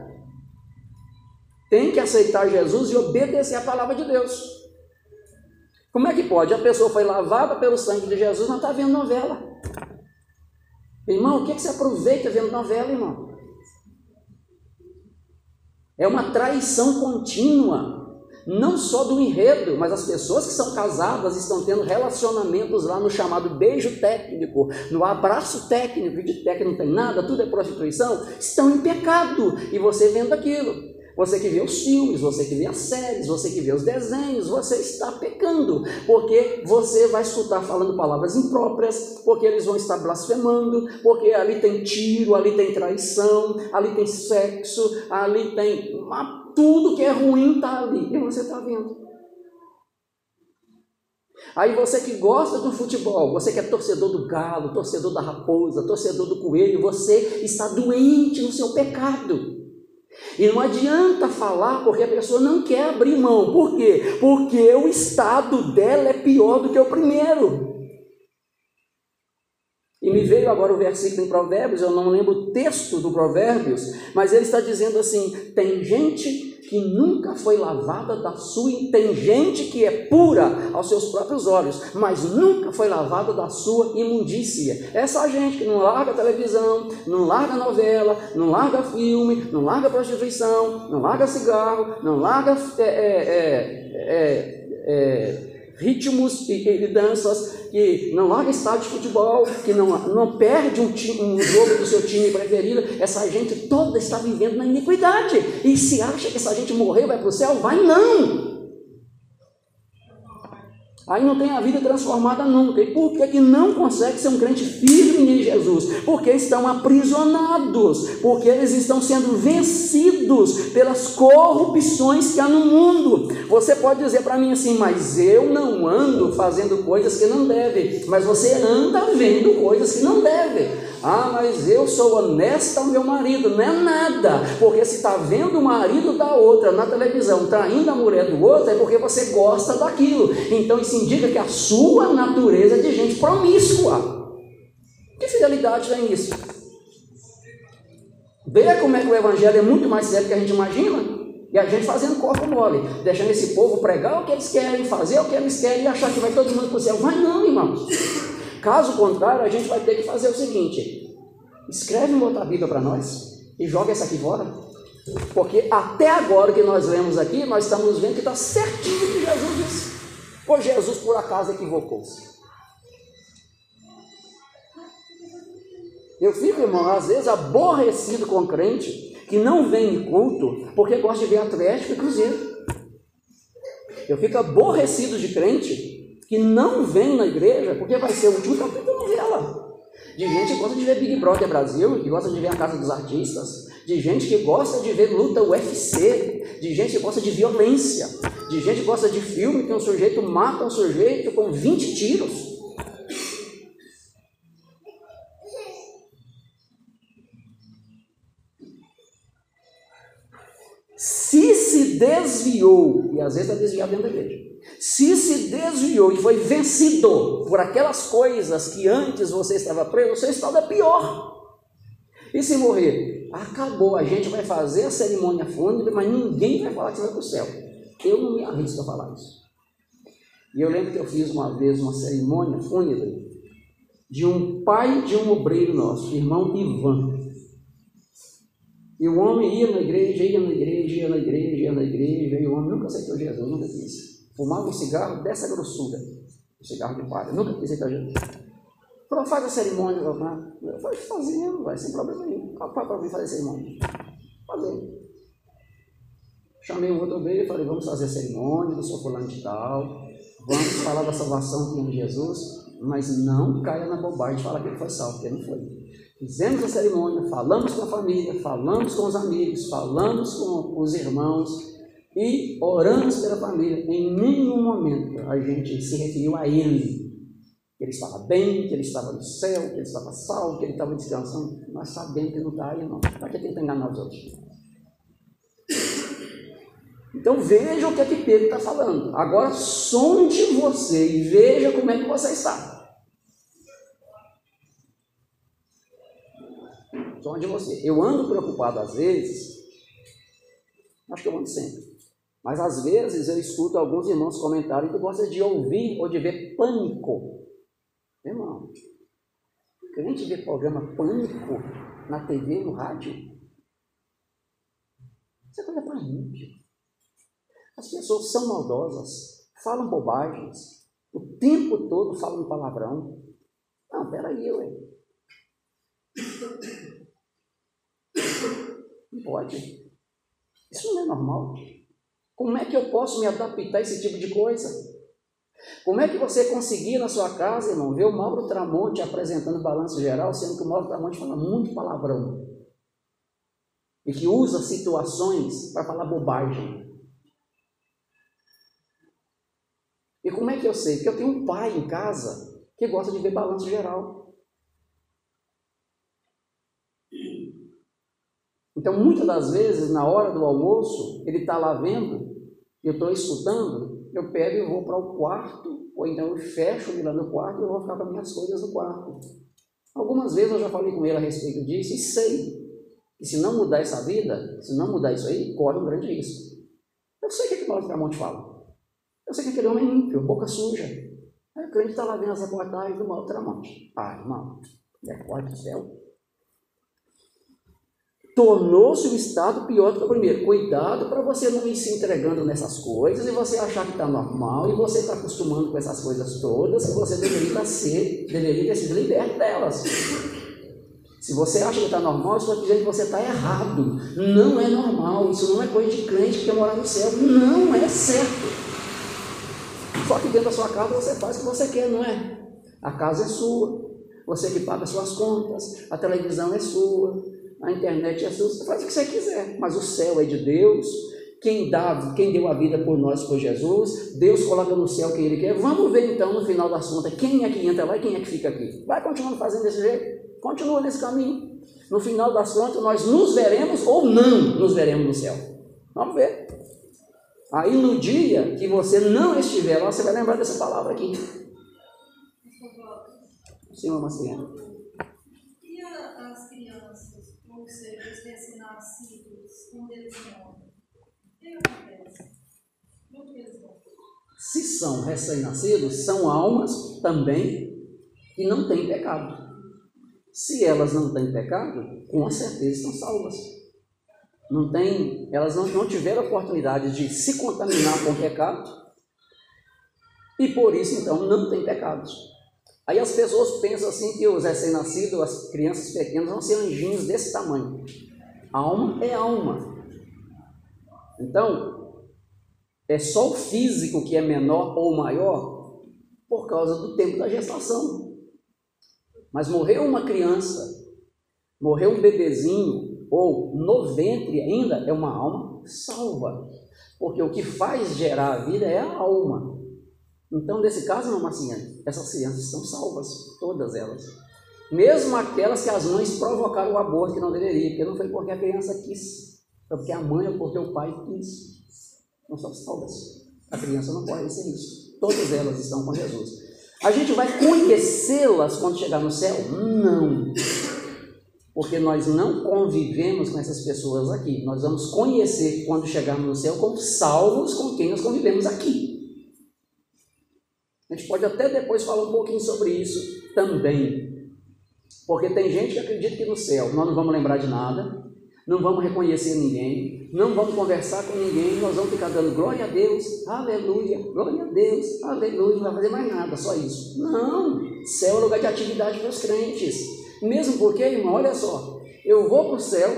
Tem que aceitar Jesus e obedecer a palavra de Deus. Como é que pode? A pessoa foi lavada pelo sangue de Jesus, não está vendo novela. Irmão, o que, que você aproveita vendo novela, irmão? É uma traição contínua. Não só do enredo, mas as pessoas que são casadas estão tendo relacionamentos lá no chamado beijo técnico, no abraço técnico, de técnico não tem nada, tudo é prostituição, estão em pecado. E você vendo aquilo. Você que vê os filmes, você que vê as séries, você que vê os desenhos, você está pecando, porque você vai escutar falando palavras impróprias, porque eles vão estar blasfemando, porque ali tem tiro, ali tem traição, ali tem sexo, ali tem tudo que é ruim está ali, e você está vendo. Aí você que gosta do futebol, você que é torcedor do galo, torcedor da raposa, torcedor do coelho, você está doente no seu pecado. E não adianta falar porque a pessoa não quer abrir mão. Por quê? Porque o estado dela é pior do que o primeiro. E me veio agora o versículo em Provérbios, eu não lembro o texto do Provérbios, mas ele está dizendo assim: tem gente que nunca foi lavada da sua. Tem gente que é pura aos seus próprios olhos, mas nunca foi lavada da sua imundícia. Essa gente que não larga televisão, não larga novela, não larga filme, não larga prostituição, não larga cigarro, não larga é, é, é, é ritmos e, e, danças, que não larga estádio de futebol, que não, não perde um, time, um jogo do seu time preferido, essa gente toda está vivendo na iniquidade. E se acha que essa gente morreu, vai para o céu? Vai não! Aí não tem a vida transformada nunca. E por que, que não consegue ser um crente firme em Jesus? Porque estão aprisionados, porque eles estão sendo vencidos pelas corrupções que há no mundo. Você pode dizer para mim assim, mas eu não ando fazendo coisas que não deve, mas você anda vendo coisas que não deve. Ah, mas eu sou honesta ao meu marido. Não é nada, porque se está vendo o marido da outra na televisão traindo a mulher do outro, é porque você gosta daquilo. Então isso indica que a sua natureza é de gente promíscua. Que fidelidade tem nisso? Veja como é que o evangelho é muito mais sério do que a gente imagina. E a gente fazendo corpo mole, deixando esse povo pregar o que eles querem, fazer o que eles querem e achar que vai todo mundo para o céu. Vai não, irmãos. Caso contrário, a gente vai ter que fazer o seguinte: escreve uma outra Bíblia para nós e joga essa aqui fora. Porque até agora que nós lemos aqui, nós estamos vendo que está certinho o que Jesus disse. Ou Jesus por acaso equivocou-se? Eu fico, irmão, às vezes aborrecido com crente que não vem em culto porque gosta de ver Atlético e Cruzeiro. Eu fico aborrecido de crente que não vem na igreja porque vai ser o último capítulo da novela. De gente que gosta de ver Big Brother Brasil, que gosta de ver a Casa dos Artistas, de gente que gosta de ver luta UFC, de gente que gosta de violência, de gente que gosta de filme que um sujeito mata um sujeito com 20 tiros. Se se desviou, e às vezes é desviado dentro da igreja, se se desviou e foi vencido por aquelas coisas que antes você estava preso, estado é pior. E se morrer? Acabou, a gente vai fazer a cerimônia fúnebre, mas ninguém vai falar que você vai para o céu. Eu não me arrisco a falar isso. E eu lembro que eu fiz uma vez uma cerimônia fúnebre de um pai de um obreiro nosso, irmão Ivan. E o homem ia na igreja, ia na igreja, ia na igreja, ia na igreja, e o homem nunca aceitou Jesus, nunca quis. Fumava um cigarro dessa grossura, um cigarro de palha. Nunca quis a gente. Falou, faz a cerimônia, papai. Eu falei, fazendo, vai, sem problema nenhum. Papai, para mim fazer a cerimônia. Fazer. Chamei um outro e falei, vamos fazer a cerimônia, eu sou fulano de tal, vamos falar da salvação que é em Jesus, mas não caia na bobagem de falar que ele foi salvo, porque não foi. Fizemos a cerimônia, falamos com a família, falamos com os amigos, falamos com os irmãos, e oramos pela família. Em nenhum momento a gente se referiu a ele. Que ele estava bem, que ele estava no céu, que ele estava salvo, que ele estava descansando. Nós sabemos que não está aí, não. Para que tentar enganar os outros? Então veja o que é que Pedro está falando. Agora sonde você e veja como é que você está. Sonde você. Eu ando preocupado às vezes, acho que eu ando sempre. Mas às vezes eu escuto alguns irmãos comentarem que gostam de ouvir ou de ver pânico. Irmão, crente vê programa pânico na TV, no rádio. Isso é coisa para ímpio. As pessoas são maldosas, falam bobagens, o tempo todo falam palavrão. Não, peraí, ué. Não pode. Isso não é normal. Como é que eu posso me adaptar a esse tipo de coisa? Como é que você conseguir na sua casa, irmão, ver o Mauro Tramonte apresentando balanço geral, sendo que o Mauro Tramonte fala muito palavrão e que usa situações para falar bobagem? E como é que eu sei? Porque eu tenho um pai em casa que gosta de ver balanço geral. Então, muitas das vezes, na hora do almoço, ele está lá vendo, eu estou escutando, eu pego e vou para o quarto, ou então eu fecho ele lá no quarto e vou ficar com as minhas coisas no quarto. Algumas vezes eu já falei com ele a respeito disso e sei que se não mudar essa vida, se não mudar isso aí, corre um grande risco. Eu sei o que, é que Paulo Tramonte fala. Eu sei que aquele homem é ímpio, boca suja. Aí o crente está lá vendo as reportagens do Mauro Tramonte. Ah, irmão, decorde do céu. Tornou-se o estado pior do que o primeiro. Cuidado para você não ir se entregando nessas coisas e você achar que está normal e você está acostumando com essas coisas todas que você deveria ser, deveria ter sido liberto delas. Se você acha que está normal, isso vai dizer que você está errado. Não é normal, isso não é coisa de crente que quer morar no céu. Não é certo. Só que dentro da sua casa você faz o que você quer, não é? A casa é sua, você que paga suas contas, a televisão é sua, a internet é sua, você faz o que você quiser, mas o céu é de Deus. Quem, dá, quem deu a vida por nós foi Jesus, Deus coloca no céu quem Ele quer. Vamos ver então no final das contas quem é que entra lá e quem é que fica aqui. Vai continuando fazendo desse jeito? Continua nesse caminho. No final das contas, nós nos veremos ou não nos veremos no céu. Vamos ver. Aí no dia que você não estiver lá, você vai lembrar dessa palavra aqui. Senhor Marciano. E as crianças, ou seja, os recém-nascidos, quando eles morrem? O que que eles vão? Se são recém-nascidos, são almas também que não têm pecado. Se elas não têm pecado, com certeza estão salvas. Não tem, elas não, não tiveram oportunidade de se contaminar com pecado e por isso então não tem pecados. Aí as pessoas pensam assim que os recém-nascidos, as crianças pequenas vão ser anjinhos desse tamanho. Alma é alma. Então, é só o físico que é menor ou maior por causa do tempo da gestação. Mas morreu uma criança, morreu um bebezinho, ou no ventre ainda, é uma alma salva. Porque o que faz gerar a vida é a alma. Então, nesse caso, não, essas crianças estão salvas, todas elas. Mesmo aquelas que as mães provocaram o aborto que não deveria, porque não foi porque a criança quis, foi porque a mãe ou porque o pai quis. Não são salvas. A criança não pode ser isso. Todas elas estão com Jesus. A gente vai conhecê-las quando chegar no céu? Não. Porque nós não convivemos com essas pessoas aqui. Nós vamos conhecer quando chegarmos no céu como salvos com quem nós convivemos aqui. A gente pode até depois falar um pouquinho sobre isso também. Porque tem gente que acredita que no céu nós não vamos lembrar de nada, não vamos reconhecer ninguém, não vamos conversar com ninguém, nós vamos ficar dando glória a Deus, aleluia, glória a Deus, aleluia, não vai fazer mais nada, só isso. Não, céu é lugar de atividade para os crentes. Mesmo porque, irmão, olha só, eu vou para o céu,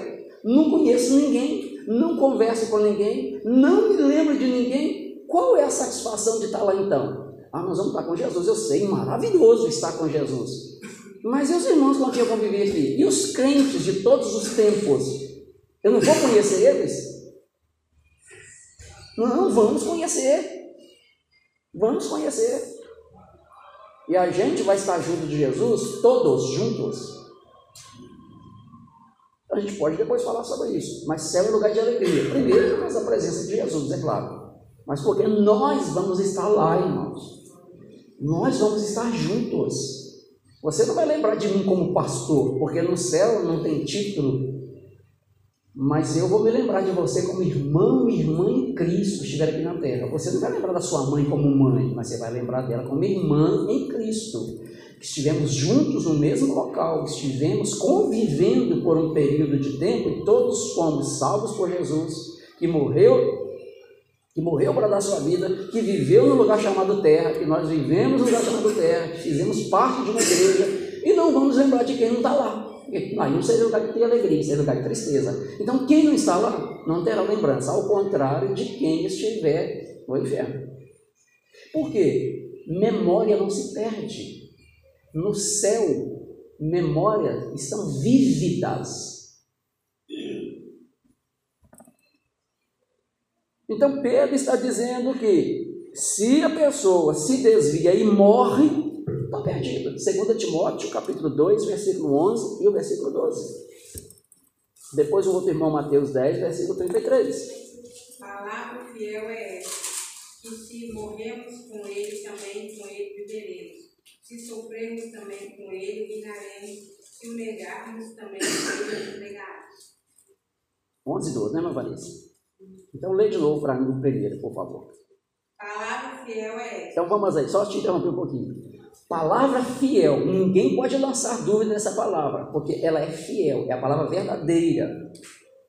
não conheço ninguém, não converso com ninguém, não me lembro de ninguém. Qual é a satisfação de estar lá então? Ah, nós vamos estar com Jesus, eu sei, maravilhoso estar com Jesus. Mas e os irmãos com quem eu convivi aqui? E os crentes de todos os tempos? Eu não vou conhecer eles? Não, vamos conhecer. Vamos conhecer. E a gente vai estar junto de Jesus, todos juntos. A gente pode depois falar sobre isso. Mas céu é lugar de alegria. Primeiro, causa da presença de Jesus, é claro. Mas porque nós vamos estar lá, irmãos. Nós vamos estar juntos. Você não vai lembrar de mim como pastor, porque no céu não tem título mas eu vou me lembrar de você como irmão e irmã em Cristo estiver aqui na terra. Você não vai lembrar da sua mãe como mãe, mas você vai lembrar dela como irmã em Cristo. Que estivemos juntos no mesmo local, que estivemos convivendo por um período de tempo e todos fomos salvos por Jesus, que morreu que morreu para dar sua vida, que viveu no lugar chamado terra, que nós vivemos no lugar chamado terra, que fizemos parte de uma igreja, e não vamos lembrar de quem não está lá. Aí não seria lugar de ter alegria, seria lugar de tristeza. Então, quem não está lá não terá lembrança, ao contrário de quem estiver no inferno. Por quê? Memória não se perde. No céu, memórias estão vívidas. Então, Pedro está dizendo que se a pessoa se desvia e morre, está perdido. 2 Timóteo, capítulo 2, versículo 11 e o versículo 12. Depois o outro irmão, Mateus 10, versículo 33. Palavra fiel é esta, que se morremos com ele, também com ele viveremos. Se sofrermos também com ele, reinaremos. Se o negarmos também com ele, negaremos. 11 e 12, né, Vanessa? Então lê de novo para mim o primeiro, por favor. Palavra fiel é. Então vamos aí, só te interromper um pouquinho. Palavra fiel, ninguém pode lançar dúvida nessa palavra, porque ela é fiel, é a palavra verdadeira.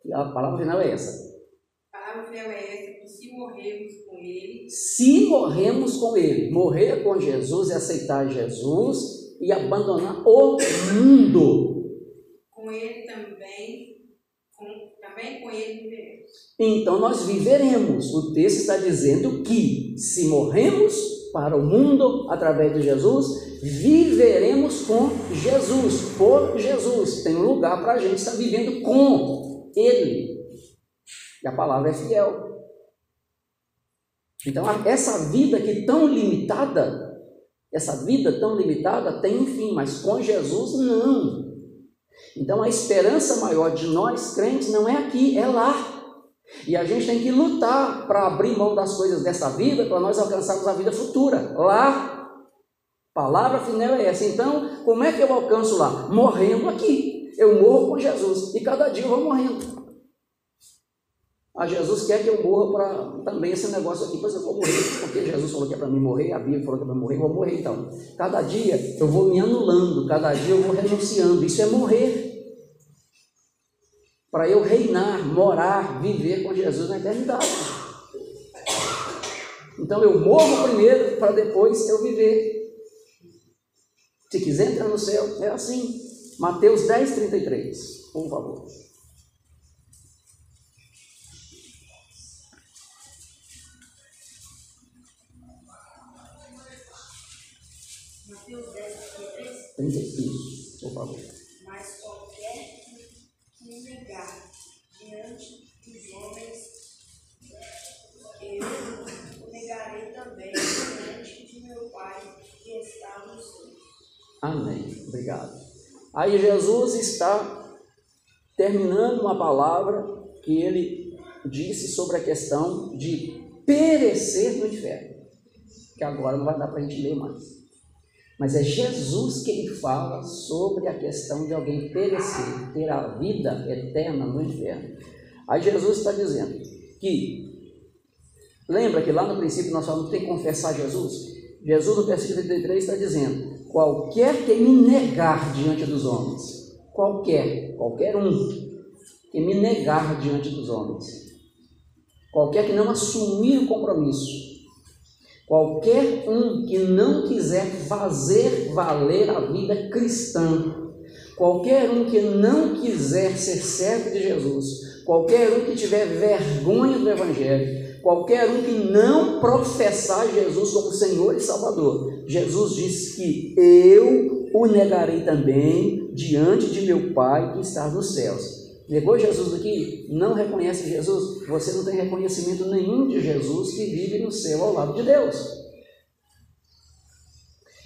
E a palavra final é essa. Palavra fiel é esta, que se morrermos com ele, Se morremos com Ele, morrer com Jesus é aceitar Jesus e abandonar o mundo. com ele também, com, também com ele viveremos. Então nós viveremos. O texto está dizendo que se morremos para o mundo através de Jesus, viveremos com Jesus, por Jesus. Tem um lugar para a gente estar vivendo com Ele. E a palavra é fiel. Então, essa vida aqui tão limitada, essa vida tão limitada tem um fim, mas com Jesus não. Então, a esperança maior de nós crentes não é aqui, é lá. E a gente tem que lutar para abrir mão das coisas dessa vida para nós alcançarmos a vida futura. Lá, palavra final é essa. Então, como é que eu alcanço lá? Morrendo aqui. Eu morro com Jesus e cada dia eu vou morrendo. A Jesus quer que eu morra para também esse negócio aqui, pois eu vou morrer, porque Jesus falou que é para mim morrer, a Bíblia falou que é para morrer, eu vou morrer então. Cada dia eu vou me anulando, cada dia eu vou renunciando. Isso é morrer para eu reinar, morar, viver com Jesus na eternidade. Então eu morro primeiro para depois eu viver. Se quiser entrar no céu, é assim. Mateus 10, 33, por favor. Mateus 10, 33. 33, Amém. Obrigado. Aí Jesus está terminando uma palavra que ele disse sobre a questão de perecer no inferno. Que agora não vai dar para a gente ler mais. Mas é Jesus que ele fala sobre a questão de alguém perecer, ter a vida eterna no inferno. Aí Jesus está dizendo que, lembra que lá no princípio nós falamos que tem que confessar Jesus? Jesus no versículo 33 está dizendo, qualquer que me negar diante dos homens, qualquer, qualquer um, que me negar diante dos homens, qualquer que não assumir o compromisso, Qualquer um que não quiser fazer valer a vida cristã, qualquer um que não quiser ser servo de Jesus, qualquer um que tiver vergonha do Evangelho, qualquer um que não professar Jesus como Senhor e Salvador, Jesus disse que eu o negarei também diante de meu Pai que está nos céus. Negou Jesus aqui? Não reconhece Jesus? Você não tem reconhecimento nenhum de Jesus que vive no céu ao lado de Deus.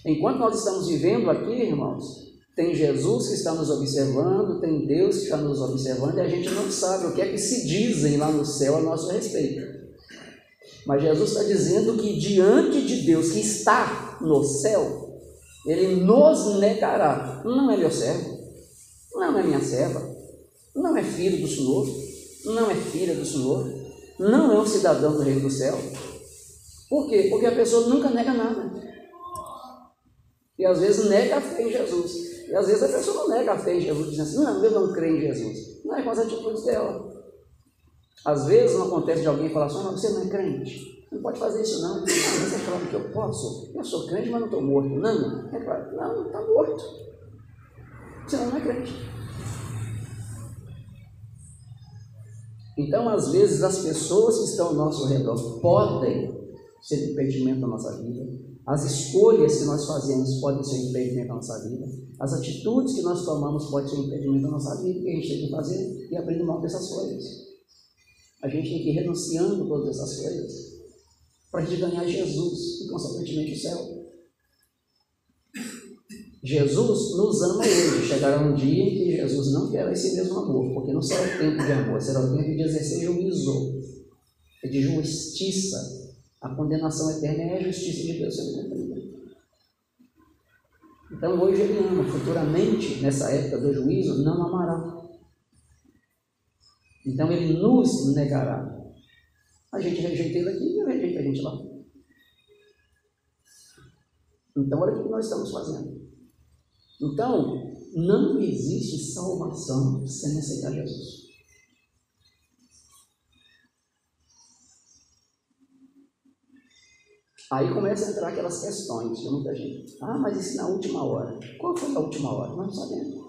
Enquanto nós estamos vivendo aqui, irmãos, tem Jesus que está nos observando, tem Deus que está nos observando e a gente não sabe o que é que se dizem lá no céu a nosso respeito. Mas Jesus está dizendo que diante de Deus que está no céu, Ele nos negará. Não é meu servo, não é minha serva, não é filho do Senhor, não é filha do Senhor, não é um cidadão do reino do céu. Por quê? Porque a pessoa nunca nega nada. E às vezes nega a fé em Jesus. E às vezes a pessoa não nega a fé em Jesus, dizendo assim, não, eu não creio em Jesus. Não é com as atitudes dela. Às vezes não acontece de alguém falar assim, não, você não é crente. Não pode fazer isso não. Você fala que eu posso. Eu sou crente, mas não estou morto. Não, é claro, não, está morto. Você não é crente. Então, às vezes, as pessoas que estão ao nosso redor podem ser impedimento da nossa vida, as escolhas que nós fazemos podem ser impedimento da nossa vida, as atitudes que nós tomamos podem ser impedimento da nossa vida, que a gente tem que fazer e abrindo mão dessas coisas. A gente tem que ir renunciando todas essas coisas para a gente ganhar Jesus e, consequentemente, o céu. Jesus nos ama hoje. Chegará um dia em que Jesus não terá esse mesmo amor, porque não será o tempo de amor, será o tempo de exercer juízo, é de justiça. A condenação eterna é a justiça de Deus sendo cumprida. Então hoje ele ama, futuramente, nessa época do juízo, não amará. Então ele nos negará. A gente rejeita ele aqui e rejeita a gente lá. Então olha o que nós estamos fazendo. Então, não existe salvação sem aceitar Jesus. Aí começa a entrar aquelas questões de muita gente. Ah, mas isso na última hora. Qual foi a última hora? Nós não sabemos.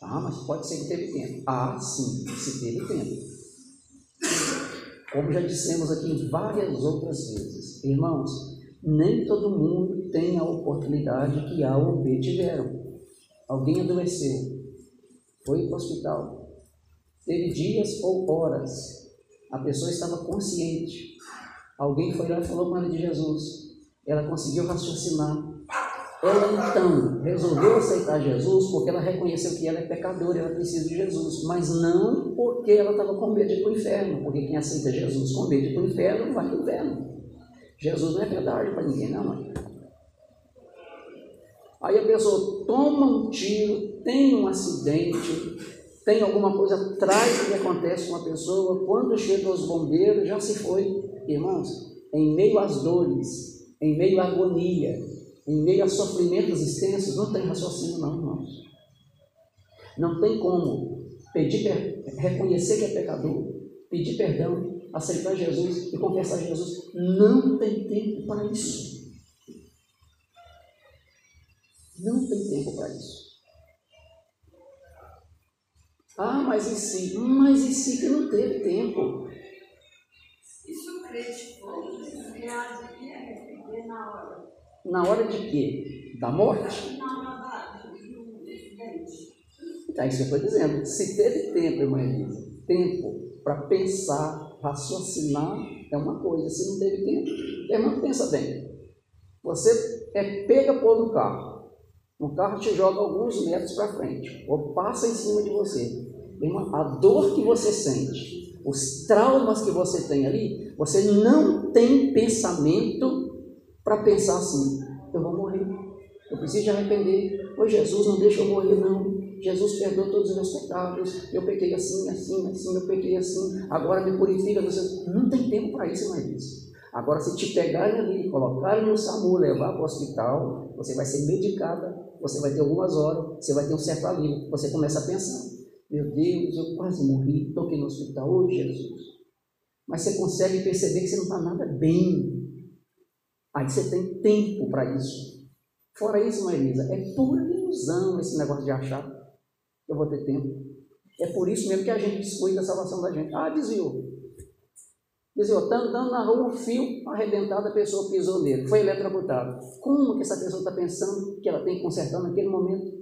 Ah, mas pode ser que teve tempo. Ah, sim, se teve tempo. Como já dissemos aqui várias outras vezes, irmãos, nem todo mundo tem a oportunidade que A ou B tiveram. Alguém adoeceu, foi para o hospital, teve dias ou horas, a pessoa estava consciente, alguém foi lá e falou com ela de Jesus, ela conseguiu raciocinar. Ela então resolveu aceitar Jesus porque ela reconheceu que ela é pecadora, ela precisa de Jesus, mas não porque ela estava com medo de ir para o inferno, porque quem aceita Jesus com medo de ir para o inferno vai para o inferno. Jesus não é verdade para ninguém, não, mãe. Aí a pessoa toma um tiro, tem um acidente, tem alguma coisa trágica que acontece com a pessoa, quando chega os bombeiros, já se foi. Irmãos, em meio às dores, em meio à agonia, em meio a sofrimentos extensos, não tem raciocínio, não, irmãos. Não tem como pedir, reconhecer que é pecador, pedir perdão, aceitar Jesus e confessar Jesus. Não tem tempo para isso. Não tem tempo para isso. Ah, mas e se? Mas e se que não teve tempo? Isso crente for, ele arrepender na hora. Na hora de quê? Da morte? Então, é isso eu estou dizendo. Se teve tempo, irmã Elisa, tempo para pensar, raciocinar, é uma coisa. Se não teve tempo, irmã, pensa bem. Você é pega por no carro. O carro te joga alguns metros para frente, ou passa em cima de você. Irmã, a dor que você sente, os traumas que você tem ali, você não tem pensamento para pensar assim: eu vou morrer, eu preciso de arrepender. Oi, Jesus, não deixa eu morrer, não. Jesus perdoa todos os meus pecados. Eu pequei assim, assim, assim, eu pequei assim. Agora me purifica. Você não tem tempo para isso, é isso. Agora, se te pegarem ali, colocarem no SAMU, levar para o hospital, você vai ser medicada, você vai ter algumas horas, você vai ter um certo alívio. Você começa a pensar: meu Deus, eu quase morri, estou aqui no hospital hoje, Jesus. Mas você consegue perceber que você não está nada bem. Aí você tem tempo para isso. Fora isso, Marisa, é pura ilusão esse negócio de achar que eu vou ter tempo. É por isso mesmo que a gente descuida da salvação da gente. Ah, desviou. Desviou. Está andando na rua, um fio arrebentado, a pessoa pisou nele, foi eletrocutado. Como que essa pessoa está pensando que ela tem que consertar naquele momento?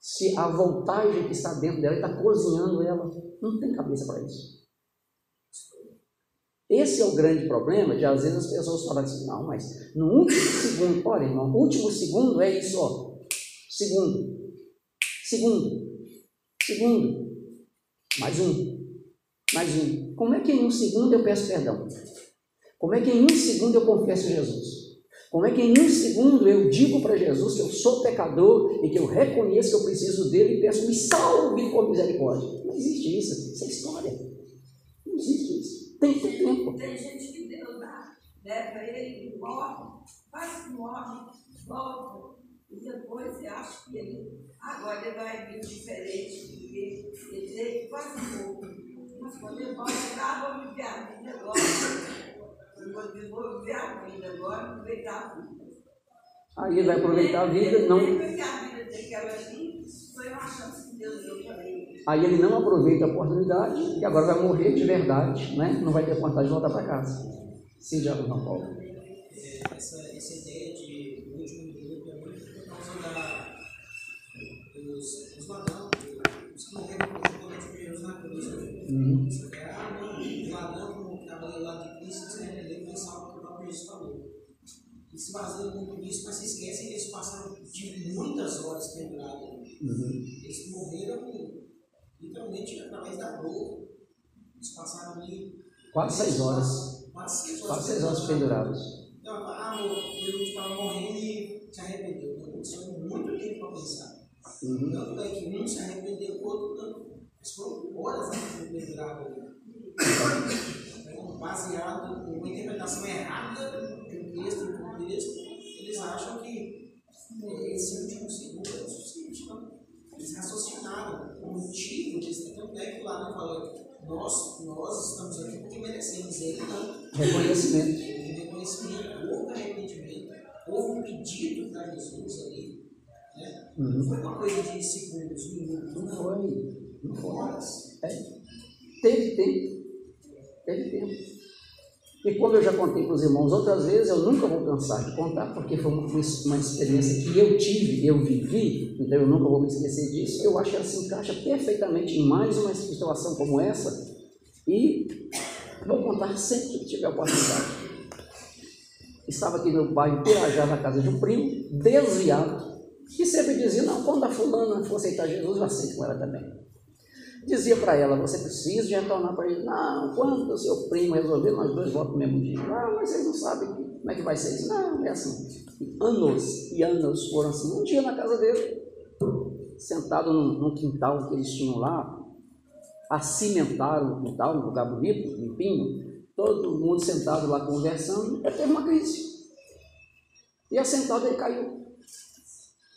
Se a voltagem que está dentro dela está cozinhando ela, não tem cabeça para isso. Esse é o grande problema de às vezes as pessoas falam assim, não, mas no último segundo, olha irmão, último segundo é isso, ó. Segundo, segundo, segundo, mais um, mais um. Como é que em um segundo eu peço perdão? Como é que em um segundo eu confesso Jesus? Como é que em um segundo eu digo para Jesus que eu sou pecador e que eu reconheço que eu preciso dele e peço me salve por misericórdia? Não existe isso, isso é história. Não existe isso. Tem que tempo. Tem gente que Deus dá, leva ele, morre, quase morre, volta. E depois você acha que ele, agora ele vai vir diferente, porque ele quase morto. Mas quando ele volta, ah, vou viver a vida agora. Eu vou viver a vida agora, aproveitar a vida. Aí ele vai aproveitar a vida, não, aí ele não aproveita a oportunidade e agora vai morrer de verdade, né? não vai ter vontade de voltar para casa. Sim, Diabo São Paulo. É, essa, essa ideia de último minuto é muito por causa da, dos, dos ladrões, os que morreram juntamente com Jesus na cruz. né? Uhum. Se baseiam muito nisso, mas se esquecem que eles passaram de muitas horas pendurados. Uhum. Eles morreram literalmente através da dor. Eles passaram ali Quase seis horas. quase seis horas. Quase seis horas pendurados. Não, ah, Jesus estava morrendo e se arrependeu. Então, aconteceu muito tempo para pensar. Uhum. Tanto é que um se arrependeu, o outro não. Mas foram horas a pendurado ali. Então, baseado em uma interpretação errada de um texto, texto, eles acham que esse último segundo é o suficiente. Não. Eles raciocinaram o motivo disso. Tanto é que lá não falou, nós, nós estamos aqui porque merecemos. Ele não. Reconhecimento. Houve reconhecimento, houve arrependimento, houve um pedido para Jesus ali. Né? Não Uhum. foi uma coisa de segundos, minutos, Não não. foi. Não foi. Horas. É. Teve tempo. Teve tempo. E como eu já contei para os irmãos outras vezes, eu nunca vou cansar de contar, porque foi uma, uma experiência que eu tive, eu vivi, então eu nunca vou me esquecer disso. Eu acho que ela se encaixa perfeitamente em mais uma situação como essa, e vou contar sempre que tiver oportunidade. Estava aqui no bairro Pirajá, na casa de um primo, desviado, que sempre dizia: Não, quando a fulana for aceitar Jesus, eu aceito com ela também. Dizia para ela, você precisa de retornar para ele. Não, quando o seu primo resolver, nós dois voltamos no mesmo dia. Ah, mas vocês não sabem como é que vai ser isso. Não, é assim. Anos e anos foram assim. Um dia na casa dele, sentado num, num quintal que eles tinham lá, acimentaram o quintal, um lugar bonito, limpinho, todo mundo sentado lá conversando, ele teve uma crise. E assentado ele caiu.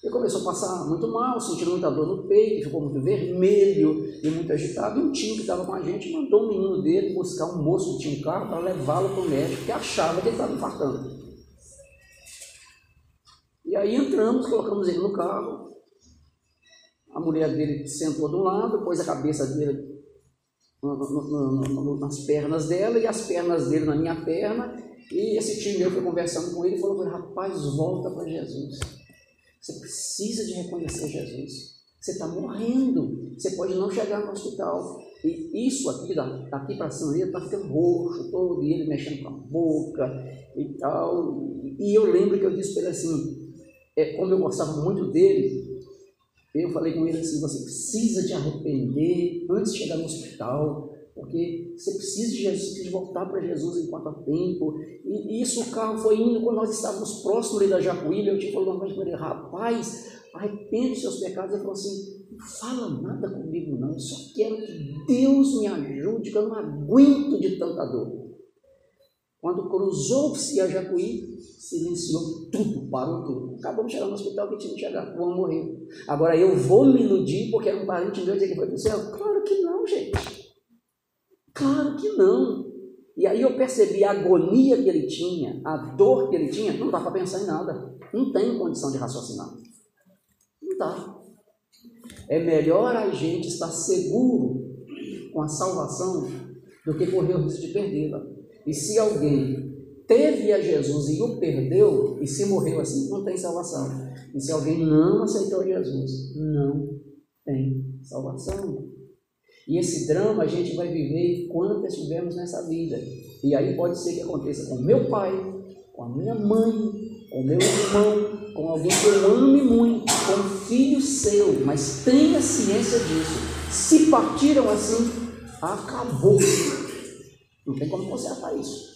Ele começou a passar muito mal, sentindo muita dor no peito, ficou muito vermelho e muito agitado. E um tio que estava com a gente mandou um menino dele buscar um moço que tinha um carro para levá-lo para o médico, que achava que ele estava infartando. E aí entramos, colocamos ele no carro. A mulher dele sentou de um lado, pôs a cabeça dele nas pernas dela e as pernas dele na minha perna. E esse tio meu foi conversando com ele e falou: Rapaz, volta para Jesus. Você precisa de reconhecer Jesus. Você está morrendo. Você pode não chegar no hospital. E isso aqui, da- daqui para cima, ele está ficando roxo todo, e ele mexendo com a boca e tal. E eu lembro que eu disse para ele assim, é, como eu gostava muito dele, eu falei com ele assim, você precisa de arrepender antes de chegar no hospital, porque você precisa de Jesus, precisa voltar para Jesus enquanto há tempo. E isso o carro foi indo quando nós estávamos próximos ali da Jacuília, eu tinha falado uma coisa rapaz, arrepende dos seus pecados. Ele falou assim, não fala nada comigo não, eu só quero que Deus me ajude, que eu não aguento de tanta dor. Quando cruzou-se a Jacuí, silenciou tudo, parou tudo. Acabamos de chegar no hospital que tinha que chegar, o homem morreu. Agora eu vou me iludir porque era um parente meu dizer que foi para o céu? Claro que não, gente. Claro que não. E aí eu percebi a agonia que ele tinha, a dor que ele tinha, não dá para pensar em nada. Não tem condição de raciocinar. Não dá. É melhor a gente estar seguro com a salvação do que correr o risco de perdê-la. E se alguém teve a Jesus e o perdeu, e se morreu assim, não tem salvação. E se alguém não aceitou Jesus, não tem salvação. E esse drama a gente vai viver enquanto estivermos nessa vida. E aí pode ser que aconteça com meu pai, com a minha mãe, com meu irmão, com alguém que eu ame muito, com um filho seu, mas tenha ciência disso. Se partiram assim, acabou. Não tem como consertar isso.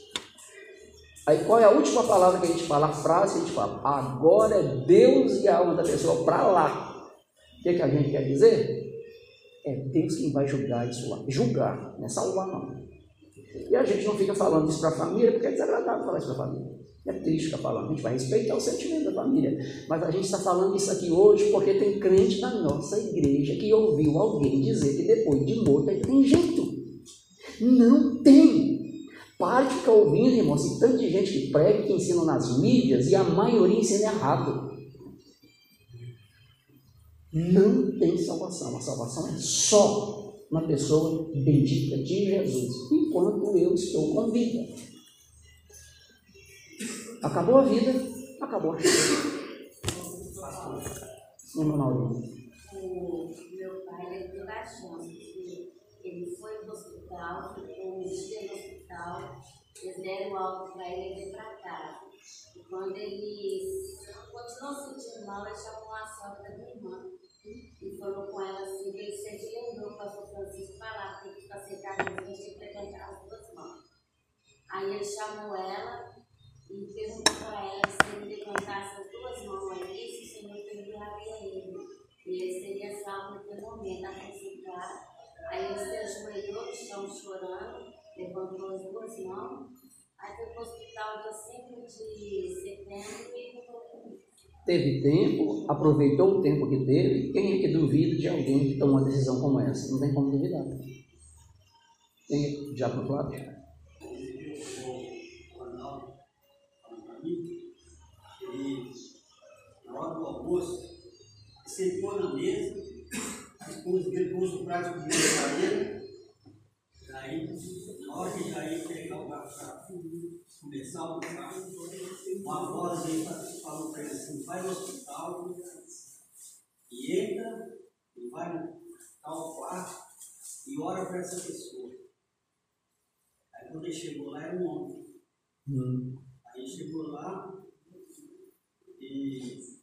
Aí qual é a última palavra que a gente fala? A frase que a gente fala, agora é Deus e a alma da pessoa para lá. O que, que a gente quer dizer? É Deus quem vai julgar isso lá. Julgar, não é salvar não. E a gente não fica falando isso para a família, porque é desagradável falar isso para a família. É triste ficar falando, a gente vai respeitar o sentimento da família. Mas a gente está falando isso aqui hoje porque tem crente na nossa igreja que ouviu alguém dizer que depois de morto ainda tem jeito. Não tem. Pare de ficar ouvindo, irmão, assim, tanto de gente que prega, que ensina nas mídias e a maioria ensina errado. Não tem salvação. A salvação é só na pessoa bendita de Jesus, enquanto eu estou com vida. Acabou a vida, acabou a vida. Vamos lá, o meu pai a chance de ele foi para o hospital, um dia no hospital, eles deram algo para ele para casa. Quando ele continuou sentindo mal, ele chamou a sogra da minha irmã. E falou com ela assim, que ele sempre lembrou o pastor Francisco falar, tem que aceitar Jesus, a gente frequentar as duas mãos. Aí ele chamou ela e perguntou para ela se ele levantasse as duas mãos ali, se o Senhor perdoaria ele. E ele seria salvo naquele momento, acrescentar. Aí ele se ajoelhou no chão chorando, levantou as duas mãos. Aí foi para o hospital dia 5 de setembro e voltou. Teve tempo, aproveitou o tempo que teve. Quem é que duvida de alguém que toma uma decisão como essa? Não tem como duvidar. Quem é? Já para Flávio? o Arnaldo falando para mim, ele, na hora do almoço, sentou na mesa, a esposa dele pôs o prato de comida para ele, aí, na hora que já ia pegar o para começar o prato, uma voz aí falou para ele assim, vai no hospital e entra e vai no tal quarto e ora para essa pessoa. Aí quando ele chegou lá, era um homem. Hum. Aí chegou lá e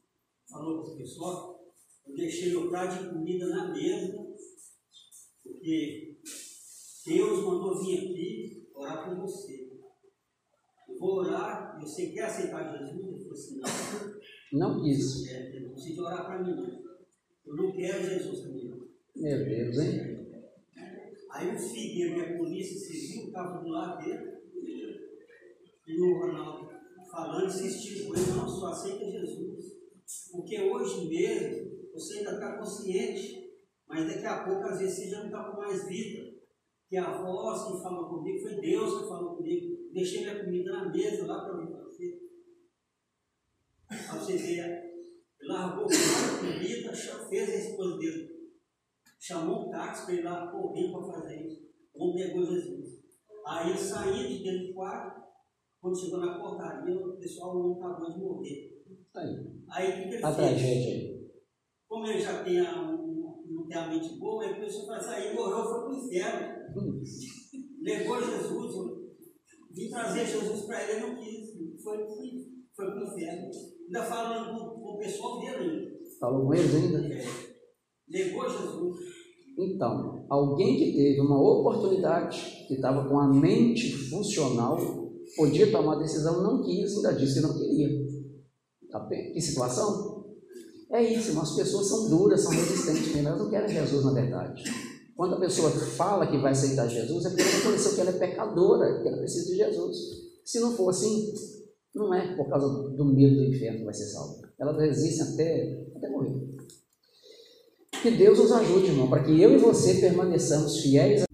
falou para o pessoal, eu deixei meu prato de comida na mesa, porque Deus mandou vir aqui orar por você. Eu vou orar, e você quer aceitar Jesus? Ele falou assim, não, Não quis. é, eu não preciso orar para mim não. Eu não quero Jesus comigo. Meu Deus, hein? Aí o filho que a polícia civil estava do lado dele, e o Ronaldo falando, insistiu com ele, não, só aceita Jesus. Porque hoje mesmo você ainda está consciente, mas daqui a pouco às vezes você já não está com mais vida. Que a voz que falou comigo foi Deus que falou comigo. Deixei minha comida na mesa lá para. Para você ver, largou a comida, fez a esposa dele chamou um táxi para ir lá correr para fazer isso. O homem negou Jesus. Aí ele de dentro do quarto, quando chegou na portaria, o pessoal o homem acabou de morrer. Aí. Aí o que, ele A fez? tragédia aí. Como ele já tem a, um, não tem a mente boa, ele começou a fazer, aí morreu, foi para o inferno. Hum. Negou Jesus, vim trazer Jesus para ele, ele não quis, foi, foi, foi para o inferno. Ainda falando com, com o pessoal dele ainda. Falou com eles ainda? É, negou Jesus. Então, alguém que teve uma oportunidade, que estava com a mente funcional, podia tomar a decisão, não quis, ainda disse que não queria. Tá bem? Que situação? É isso, as pessoas são duras, são resistentes, mesmo, elas não querem Jesus na verdade. Quando a pessoa fala que vai aceitar Jesus, é porque ela reconheceu que ela é pecadora, que ela precisa de Jesus. Se não for assim, não é por causa do medo do inferno que vai ser salva. Ela resiste até, até morrer. Que Deus nos ajude, irmão, para que eu e você permaneçamos fiéis